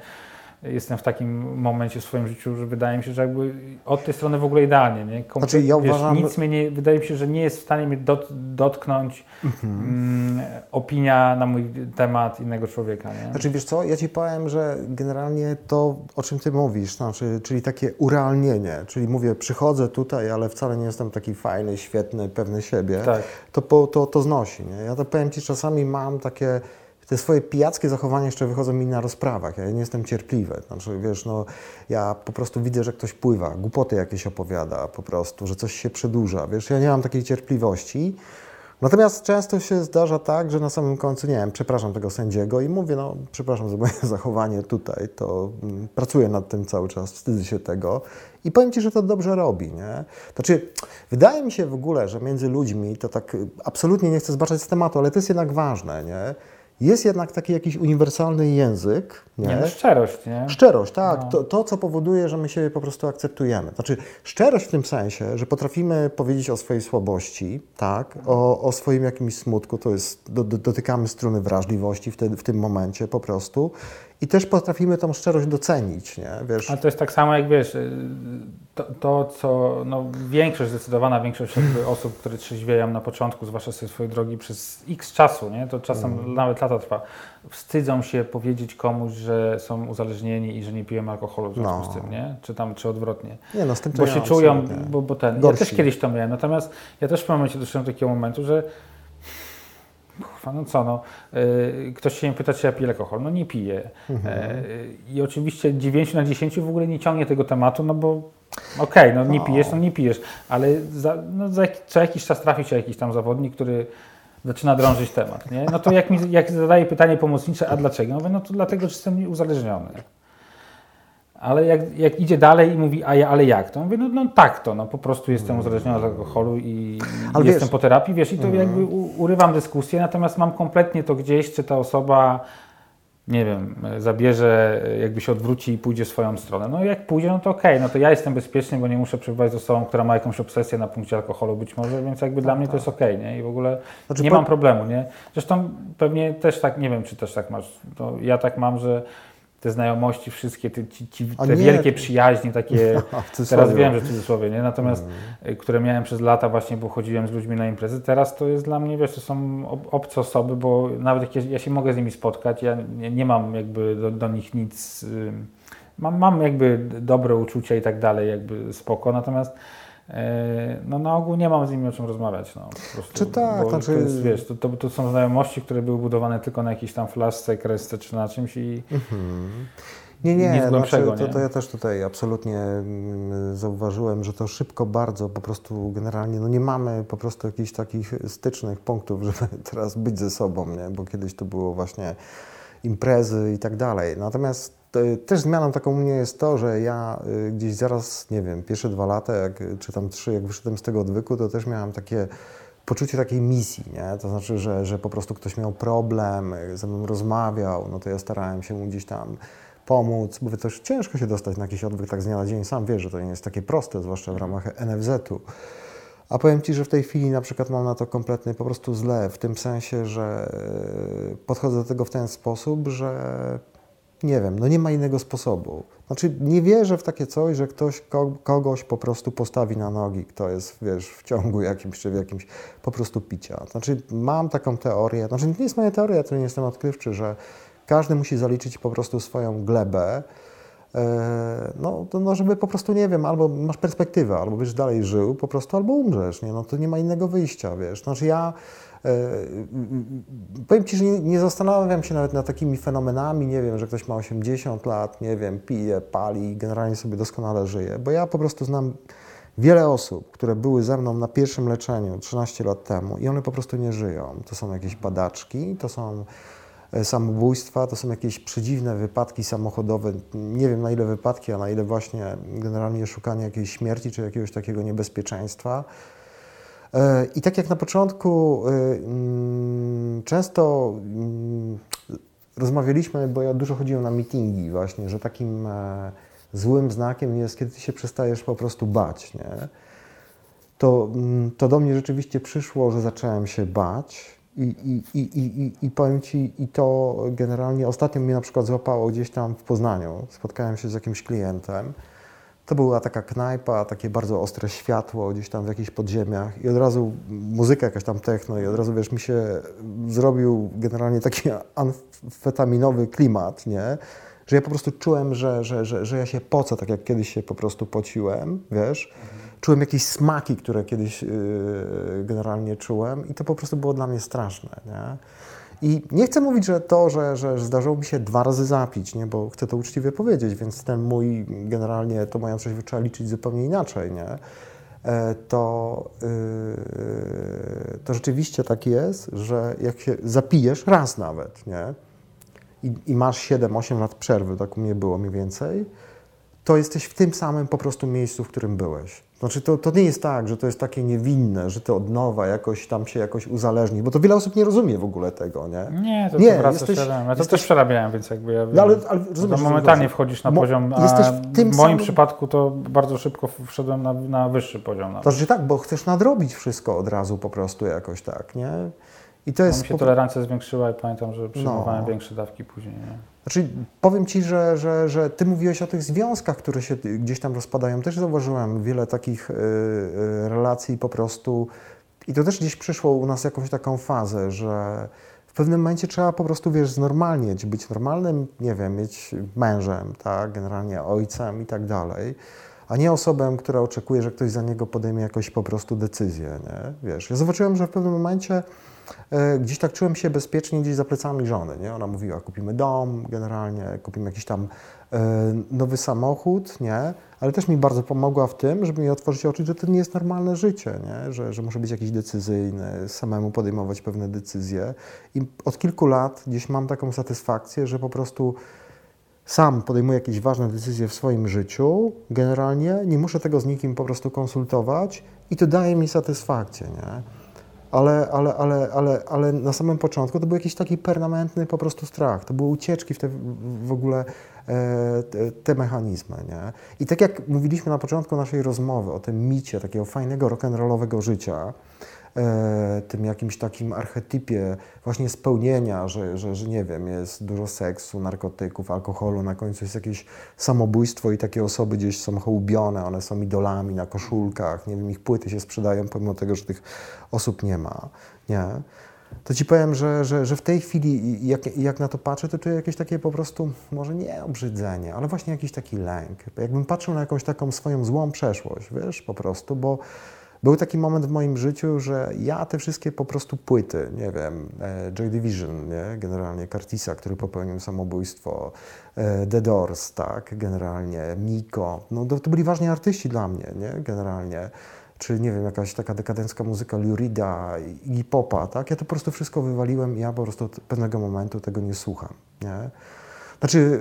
jestem w takim momencie w swoim życiu, że wydaje mi się, że jakby od tej strony w ogóle idealnie, nie? Znaczy, ja wiesz, uważam- nic mnie nie, wydaje mi się, że nie jest w stanie mnie dot, dotknąć Mhm. mm, opinia na mój temat innego człowieka, nie? Znaczy wiesz co, ja Ci powiem, że generalnie to, o czym Ty mówisz, znaczy, czyli takie urealnienie, czyli mówię, przychodzę tutaj, ale wcale nie jestem taki fajny, świetny, pewny siebie, Tak. to, po, to, to znosi. Nie? Ja to powiem Ci, czasami mam takie, te swoje pijackie zachowania jeszcze wychodzą mi na rozprawach, ja nie jestem cierpliwy, znaczy wiesz, no ja po prostu widzę, że ktoś pływa, głupoty jakieś opowiada po prostu, że coś się przedłuża, wiesz, ja nie mam takiej cierpliwości, Natomiast często się zdarza tak, że na samym końcu, nie wiem, przepraszam tego sędziego i mówię, no przepraszam za moje zachowanie tutaj, to mm, pracuję nad tym cały czas, wstydzę się tego. I powiem Ci, że to dobrze robi, nie? Znaczy, wydaje mi się w ogóle, że między ludźmi, to tak y, absolutnie nie chcę zbaczać z tematu, ale to jest jednak ważne, nie? Jest jednak taki jakiś uniwersalny język, nie? Nie, no szczerość, nie? Szczerość, tak. No. To, to, co powoduje, że my siebie po prostu akceptujemy. Znaczy, szczerość w tym sensie, że potrafimy powiedzieć o swojej słabości, tak, o, o swoim jakimś smutku, to jest, do, do, dotykamy struny wrażliwości wtedy, w tym momencie po prostu i też potrafimy tą szczerość docenić, nie, wiesz. Ale to jest tak samo jak wiesz, y, to, to co no, większość, zdecydowana większość osób, które trzeźwieją na początku, zwłaszcza sobie swojej drogi przez x czasu, nie? to czasem Mhm. nawet lata trwa, wstydzą się powiedzieć komuś, że są uzależnieni i że nie piją alkoholu w związku No. z tym, nie? Czy tam, czy odwrotnie. Nie no, z tym Bo ja się czują, bo, bo ten. Ja Gorsi. też kiedyś to miałem, natomiast ja też w momencie doszedłem do takiego momentu, że kurwa, no co, no, y, ktoś się mnie pyta, czy ja piję alkohol. No nie piję. Mhm. E, I oczywiście 9 na 10 w ogóle nie ciągnie tego tematu, no bo okej, no nie No. pijesz, no nie pijesz, ale za, no, za co jakiś czas trafi się jakiś tam zawodnik, który zaczyna drążyć temat, nie? No to jak, mi, jak zadaje pytanie pomocnicze, a dlaczego? No, mówię, no to dlatego, że jestem uzależniony. Ale jak, jak idzie dalej i mówi, a ja, ale jak to? Mówię, no, no tak to, no po prostu jestem uzależniony od alkoholu i jestem po terapii, wiesz, i to jakby u, urywam dyskusję, natomiast mam kompletnie to gdzieś, czy ta osoba, nie wiem, zabierze, jakby się odwróci i pójdzie w swoją stronę. No jak pójdzie, no to okej, no to ja jestem bezpieczny, bo nie muszę przebywać z osobą, która ma jakąś obsesję na punkcie alkoholu być może, więc jakby dla mnie to jest okej, nie? I w ogóle Znaczy, nie mam problemu, nie? Zresztą pewnie też tak, nie wiem, czy też tak masz, to ja tak mam, że te znajomości wszystkie, te, ci, ci, te wielkie przyjaźnie takie, w teraz wiem, że w cudzysłowie, nie? Natomiast Mm. które miałem przez lata właśnie, bo chodziłem z ludźmi na imprezy, teraz to jest dla mnie, wiesz, to są ob- obce osoby, bo nawet jak ja, się mogę z nimi spotkać, ja nie, nie mam jakby do, do nich nic, y, mam, mam jakby dobre uczucia i tak dalej, jakby spoko, natomiast no na ogół nie mam z nimi o czym rozmawiać, no, po prostu, Czy tak, bo znaczy- to jest, wiesz, to, to, to są znajomości, które były budowane tylko na jakiejś tam flaszce, kresce czy na czymś i Nie, nie, Nic znaczy, to, to ja też tutaj absolutnie mm, zauważyłem, że to szybko bardzo po prostu generalnie, no nie mamy po prostu jakichś takich stycznych punktów, żeby teraz być ze sobą, nie? bo kiedyś to było właśnie imprezy i tak dalej. Natomiast e, też zmianą taką u mnie jest to, że ja y, gdzieś zaraz, nie wiem, pierwsze dwa lata, jak, czy tam trzy, jak wyszedłem z tego odwyku, to też miałem takie poczucie takiej misji, nie? To znaczy, że, że po prostu ktoś miał problem, y, ze mną rozmawiał, no to ja starałem się mu gdzieś tam pomóc, bo też ciężko się dostać na jakiś odwyk tak z dnia na dzień. Sam wiesz, że to nie jest takie proste, zwłaszcza w ramach NFZ-u. A powiem Ci, że w tej chwili na przykład mam na to kompletny po prostu zlew, w tym sensie, że e, podchodzę do tego w ten sposób, że nie wiem, no nie ma innego sposobu. Znaczy nie wierzę w takie coś, że ktoś ko- kogoś po prostu postawi na nogi, kto jest, wiesz, w ciągu jakimś czy w jakimś po prostu picia. Znaczy mam taką teorię, znaczy nie jest moja teoria, to nie jestem odkrywczy, że każdy musi zaliczyć po prostu swoją glebę, E, no, to, no, żeby po prostu, nie wiem, albo masz perspektywę, albo będziesz dalej żył po prostu, albo umrzesz, nie? No to nie ma innego wyjścia, wiesz. Znaczy ja powiem Ci, że nie, nie zastanawiam się nawet nad takimi fenomenami, nie wiem, że ktoś ma 80 lat, nie wiem, pije, pali, generalnie sobie doskonale żyje, bo ja po prostu znam wiele osób, które były ze mną na pierwszym leczeniu 13 lat temu i one po prostu nie żyją. To są jakieś padaczki, to są e, samobójstwa, to są jakieś przedziwne wypadki samochodowe. Nie wiem na ile wypadki, a na ile właśnie generalnie szukanie jakiejś śmierci czy jakiegoś takiego niebezpieczeństwa. E, I tak jak na początku, e, mm, często mm, rozmawialiśmy, bo ja dużo chodziłem na meetingi właśnie, że takim e, złym znakiem jest, kiedy ty się przestajesz po prostu bać, nie? to, mm, to do mnie rzeczywiście przyszło, że zacząłem się bać. I, i, i, i, I powiem Ci, i to generalnie ostatnio mnie na przykład złapało gdzieś tam w Poznaniu. Spotkałem się z jakimś klientem. To była taka knajpa, takie bardzo ostre światło gdzieś tam w jakichś podziemiach i od razu muzyka jakaś tam techno i od razu, wiesz, mi się zrobił generalnie taki amfetaminowy klimat, nie? Że ja po prostu czułem, że, że, że, że ja się pocę, tak jak kiedyś się po prostu pociłem, wiesz? Czułem jakieś smaki, które kiedyś yy, generalnie czułem i to po prostu było dla mnie straszne, nie? I nie chcę mówić, że to, że, że zdarzyło mi się dwa razy zapić, nie? bo chcę to uczciwie powiedzieć, więc ten mój, generalnie to moją trzeźwość trzeba liczyć zupełnie inaczej, nie? E, to, yy, to rzeczywiście tak jest, że jak się zapijesz raz nawet, nie? I, i masz 7-8 lat przerwy, tak u mnie było mniej więcej, to jesteś w tym samym po prostu miejscu, w którym byłeś. Znaczy to, to nie jest tak, że to jest takie niewinne, że to od nowa jakoś tam się jakoś uzależni, bo to wiele osób nie rozumie w ogóle tego, nie? Nie, to, Nie, to wraca jesteś-. Ja to jesteś- też przerabiałem, więc jakby ja wiem, No ale, ale że rozumiesz, to momentalnie chodzi. wchodzisz na poziom, a jesteś w tym w moim samym- przypadku to bardzo szybko wszedłem na, na wyższy poziom. Nawet. To znaczy tak, bo chcesz nadrobić wszystko od razu po prostu jakoś tak, nie? I to Bo jest... mi się po- tolerancja zwiększyła i pamiętam, że przyjmowałem No. większe dawki później. Nie? Znaczy, powiem Ci, że, że, że Ty mówiłeś o tych związkach, które się gdzieś tam rozpadają. Też zauważyłem wiele takich y, y, relacji po prostu i to też gdzieś przyszło u nas jakąś taką fazę, że w pewnym momencie trzeba po prostu, wiesz, znormalnieć, być normalnym, nie wiem, mieć mężem, tak, generalnie ojcem i tak dalej, a nie osobą, która oczekuje, że ktoś za niego podejmie jakąś po prostu decyzję, nie? Wiesz, ja zobaczyłem, że w pewnym momencie gdzieś tak czułem się bezpiecznie gdzieś za plecami żony, nie? Ona mówiła, kupimy dom generalnie, kupimy jakiś tam e, nowy samochód, nie? Ale też mi bardzo pomogła w tym, żeby mi otworzyć oczy, że to nie jest normalne życie, nie? Że, że muszę być jakiś decyzyjny, samemu podejmować pewne decyzje. I od kilku lat gdzieś mam taką satysfakcję, że po prostu sam podejmuję jakieś ważne decyzje w swoim życiu, generalnie nie muszę tego z nikim po prostu konsultować i to daje mi satysfakcję, nie? Ale, ale, ale, ale, ale na samym początku to był jakiś taki permanentny po prostu strach. To były ucieczki w te w- ogóle e, te, mechanizmy, nie? I tak jak mówiliśmy na początku naszej rozmowy o tym micie takiego fajnego rock'n'rollowego życia, tym jakimś takim archetypie właśnie spełnienia, że, że, że nie wiem, jest dużo seksu, narkotyków, alkoholu, na końcu jest jakieś samobójstwo i takie osoby gdzieś są hołubione, one są idolami na koszulkach, nie wiem, ich płyty się sprzedają pomimo tego, że tych osób nie ma, nie? To ci powiem, że, że, że w tej chwili, jak, jak na to patrzę, to czuję jakieś takie po prostu, może nie obrzydzenie, ale właśnie jakiś taki lęk. Jakbym patrzył na jakąś taką swoją złą przeszłość, wiesz, po prostu, bo był taki moment w moim życiu, że ja te wszystkie po prostu płyty, nie wiem, e, Joy Division, nie? generalnie Curtisa, który popełnił samobójstwo, e, The Doors, tak, generalnie, Miko, no to, to byli ważni artyści dla mnie, nie, generalnie, czy nie wiem, jakaś taka dekadencka muzyka Lurida, Iggy Popa, tak, ja to po prostu wszystko wywaliłem i ja po prostu od pewnego momentu tego nie słucham, nie. Znaczy,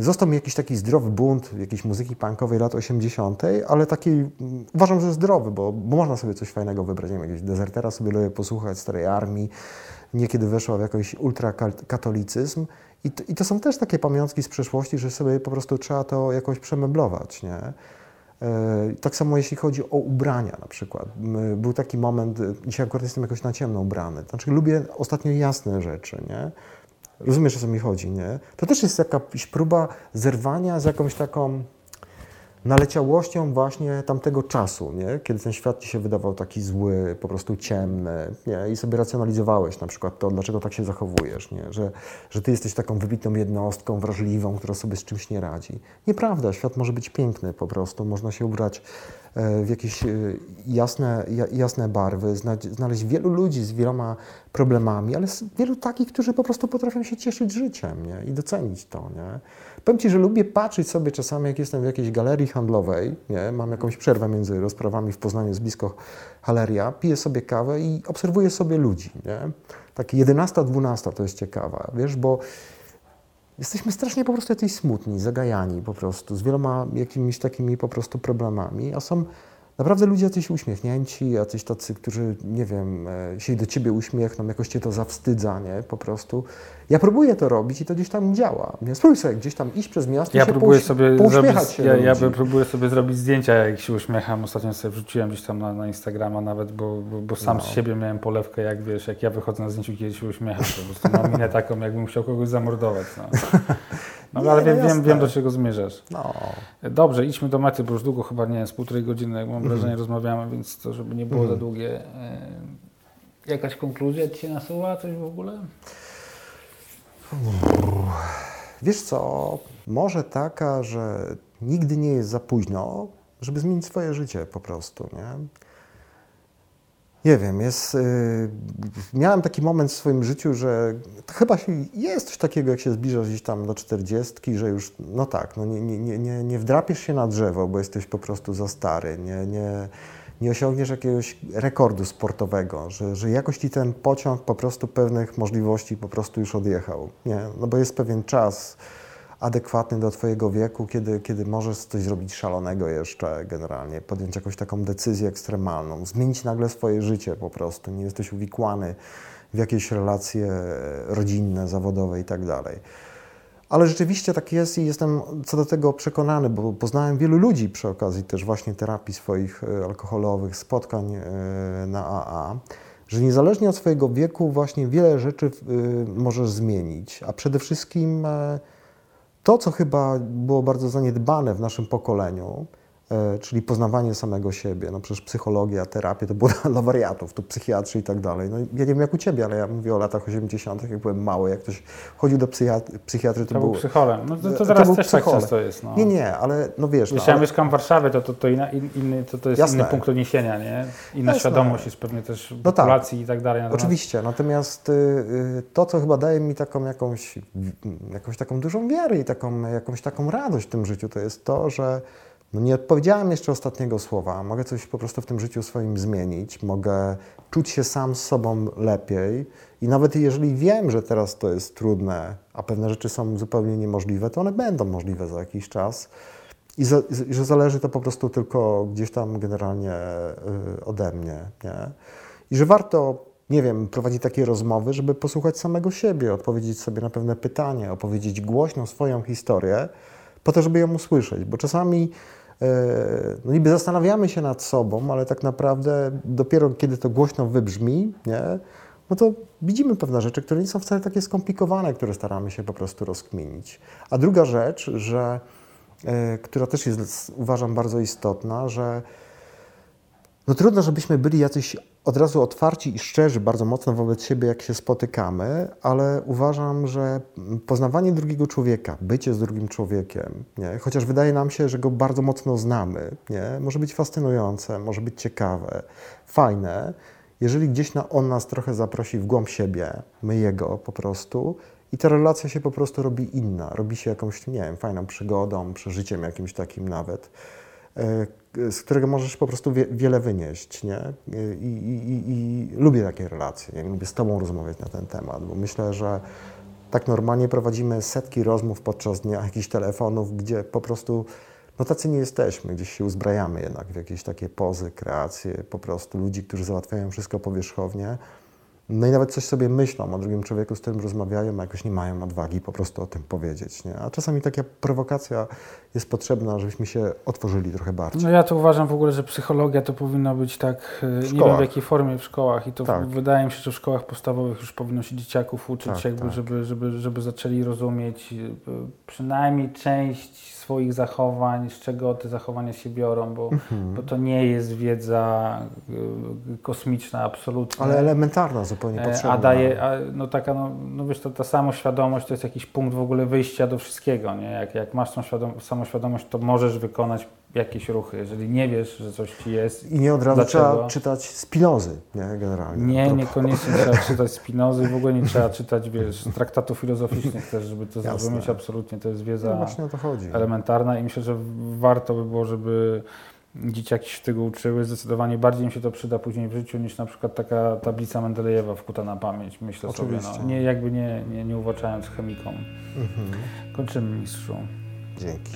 został mi jakiś taki zdrowy bunt jakiejś muzyki punkowej lat 80., ale taki mm, uważam, że zdrowy, bo, bo można sobie coś fajnego wybrać. Nie wiem, jakiegoś dezertera sobie lubię posłuchać, starej armii. Niekiedy weszła w jakiś ultrakatolicyzm. I to, I to są też takie pamiątki z przeszłości, że sobie po prostu trzeba to jakoś przemeblować, nie? E, Tak samo jeśli chodzi o ubrania na przykład. Był taki moment, y, dzisiaj akurat jestem jakoś na ciemno ubrany. Znaczy lubię ostatnio jasne rzeczy, nie? Rozumiesz, o co mi chodzi, nie? To też jest jakaś próba zerwania z jakąś taką naleciałością właśnie tamtego czasu, nie? Kiedy ten świat ci się wydawał taki zły, po prostu ciemny, nie? I sobie racjonalizowałeś na przykład to, dlaczego tak się zachowujesz, nie? Że, że ty jesteś taką wybitną jednostką, wrażliwą, która sobie z czymś nie radzi. Nieprawda, świat może być piękny po prostu, można się ubrać w jakieś e, jasne, ja- jasne barwy, znaleźć wielu ludzi z wieloma problemami, ale z wielu takich, którzy po prostu potrafią się cieszyć życiem nie? i docenić to. Nie? Powiem Ci, że lubię patrzeć sobie czasami, jak jestem w jakiejś galerii handlowej, nie? mam jakąś przerwę między rozprawami w Poznaniu, jest blisko galeria, piję sobie kawę i obserwuję sobie ludzi. Nie? Takie 11-12 to jest ciekawa, wiesz, bo Jesteśmy strasznie po prostu jacyś smutni, zagajani po prostu, z wieloma jakimiś takimi po prostu problemami, a są naprawdę ludzie jacyś uśmiechnięci, jacyś tacy, którzy, nie wiem, e, się do ciebie uśmiechną, jakoś cię to zawstydza, nie, po prostu. Ja próbuję to robić i to gdzieś tam działa. Nie? Spróbuj sobie gdzieś tam iść przez miasto Ja próbuję pouś- sobie zrobić, się ja, ja próbuję sobie zrobić zdjęcia, jak się uśmiecham. Ostatnio sobie wrzuciłem gdzieś tam na, na Instagrama nawet, bo, bo, bo sam No. z siebie miałem polewkę, jak wiesz, jak ja wychodzę na zdjęciu, kiedy się uśmiecham, to po prostu mam minę taką, jakbym chciał kogoś zamordować. No, no Nie, ale no wiem, wiem, wiem, do czego zmierzasz. No, Dobrze, idźmy do mety, bo już długo chyba nie jest, półtorej godziny, jak mam Mhm. wrażenie, rozmawiamy, więc to, żeby nie było za długie. E, jakaś konkluzja Ci się nasuwa, coś w ogóle? Wiesz co, może taka, że nigdy nie jest za późno, żeby zmienić swoje życie po prostu, nie? Nie wiem, jest, y, miałem taki moment w swoim życiu, że chyba się, jest coś takiego, jak się zbliżasz gdzieś tam do czterdziestki, że już, no tak, no nie, nie, nie, nie, nie wdrapiesz się na drzewo, bo jesteś po prostu za stary, nie, nie, nie osiągniesz jakiegoś rekordu sportowego, że, że jakoś ci ten pociąg po prostu pewnych możliwości po prostu już odjechał, nie? No bo jest pewien czas adekwatny do Twojego wieku, kiedy, kiedy możesz coś zrobić szalonego jeszcze generalnie, podjąć jakąś taką decyzję ekstremalną, zmienić nagle swoje życie po prostu, nie jesteś uwikłany w jakieś relacje rodzinne, zawodowe i tak. Ale rzeczywiście tak jest i jestem co do tego przekonany, bo poznałem wielu ludzi przy okazji też właśnie terapii swoich e, alkoholowych, spotkań e, na AA, że niezależnie od swojego wieku właśnie wiele rzeczy e, możesz zmienić, a przede wszystkim e, to, co chyba było bardzo zaniedbane w naszym pokoleniu, czyli poznawanie samego siebie. No przecież psychologia, terapia to było dla wariatów, tu psychiatrzy i tak dalej. No ja nie wiem jak u Ciebie, ale ja mówię o latach 80., jak byłem mały, jak ktoś chodził do psychiatry, to, To był psycholem. No to, to to teraz był też tak psycholog. często jest. No. Nie, nie, ale no wiesz, no, Jeśli ja ale, mieszkam w Warszawie, to, to, to, inna, in, inny, to, to jest Jasne. inny punkt odniesienia, nie? Inna Jasne. świadomość jest pewnie też No tak. populacji i tak dalej. Natomiast Oczywiście, natomiast y, y, to, co chyba daje mi taką jakąś, jakąś taką dużą wiarę i taką, jakąś taką radość w tym życiu, to jest to, że no nie odpowiedziałem jeszcze ostatniego słowa. Mogę coś po prostu w tym życiu swoim zmienić, mogę czuć się sam z sobą lepiej i nawet jeżeli wiem, że teraz to jest trudne, a pewne rzeczy są zupełnie niemożliwe, to one będą możliwe za jakiś czas. I, za, i że zależy to po prostu tylko gdzieś tam generalnie y, ode mnie. Nie? I że warto, nie wiem, prowadzić takie rozmowy, żeby posłuchać samego siebie, odpowiedzieć sobie na pewne pytanie, opowiedzieć głośno swoją historię, po to, żeby ją usłyszeć. Bo czasami no niby zastanawiamy się nad sobą, ale tak naprawdę dopiero kiedy to głośno wybrzmi, nie? no to widzimy pewne rzeczy, które nie są wcale takie skomplikowane, które staramy się po prostu rozkminić. A druga rzecz, że, e, która też jest, uważam, bardzo istotna, że no trudno, żebyśmy byli jacyś od razu otwarci i szczerzy bardzo mocno wobec siebie, jak się spotykamy, ale uważam, że poznawanie drugiego człowieka, bycie z drugim człowiekiem, nie? chociaż wydaje nam się, że go bardzo mocno znamy, nie? może być fascynujące, może być ciekawe, fajne, jeżeli gdzieś na, on nas trochę zaprosi w głąb siebie, my jego po prostu, i ta relacja się po prostu robi inna, robi się jakąś, nie wiem, fajną przygodą, przeżyciem jakimś takim nawet e, z którego możesz po prostu wie, wiele wynieść, nie? I, i, i, I lubię takie relacje, nie? lubię z Tobą rozmawiać na ten temat, bo myślę, że tak normalnie prowadzimy setki rozmów podczas dnia, jakichś telefonów, gdzie po prostu, no tacy nie jesteśmy, gdzieś się uzbrajamy jednak w jakieś takie pozy, kreacje, po prostu ludzi, którzy załatwiają wszystko powierzchownie, no i nawet coś sobie myślą o drugim człowieku, z którym rozmawiają, a jakoś nie mają odwagi po prostu o tym powiedzieć. Nie? A czasami taka prowokacja jest potrzebna, żebyśmy się otworzyli trochę bardziej. No ja to uważam w ogóle, że psychologia to powinna być tak, e, nie wiem w jakiej formie w szkołach i to Tak. wydaje mi się, że w szkołach podstawowych już powinno się dzieciaków uczyć, Tak, jakby, tak. Żeby, żeby, żeby zaczęli rozumieć e, przynajmniej część swoich zachowań, z czego te zachowania się biorą, bo, Mhm. bo to nie jest wiedza e, kosmiczna absolutnie. Ale elementarna zupełnie potrzebna. A daje, a, no taka, no, no wiesz, to, ta samoświadomość to jest jakiś punkt w ogóle wyjścia do wszystkiego, nie? Jak, jak masz tą świadom- samoświadomość, to możesz wykonać jakieś ruchy. Jeżeli nie wiesz, że coś ci jest, I nie od razu Dlaczego? trzeba czytać Spinozy, nie, generalnie. nie, niekoniecznie trzeba czytać Spinozy, w ogóle nie trzeba czytać, wiesz, traktatów filozoficznych też, żeby to Jasne. zrozumieć absolutnie. To jest No wiedza właśnie o to chodzi. elementarna i myślę, że warto by było, żeby dzieciaki się tego uczyły. Zdecydowanie bardziej im się to przyda później w życiu niż na przykład taka tablica Mendelejewa wkuta na pamięć, myślę Oczywiście. sobie. No. Nie, jakby nie, nie, nie uwaczając chemikom. Mhm. Kończymy mistrzu. Dzięki.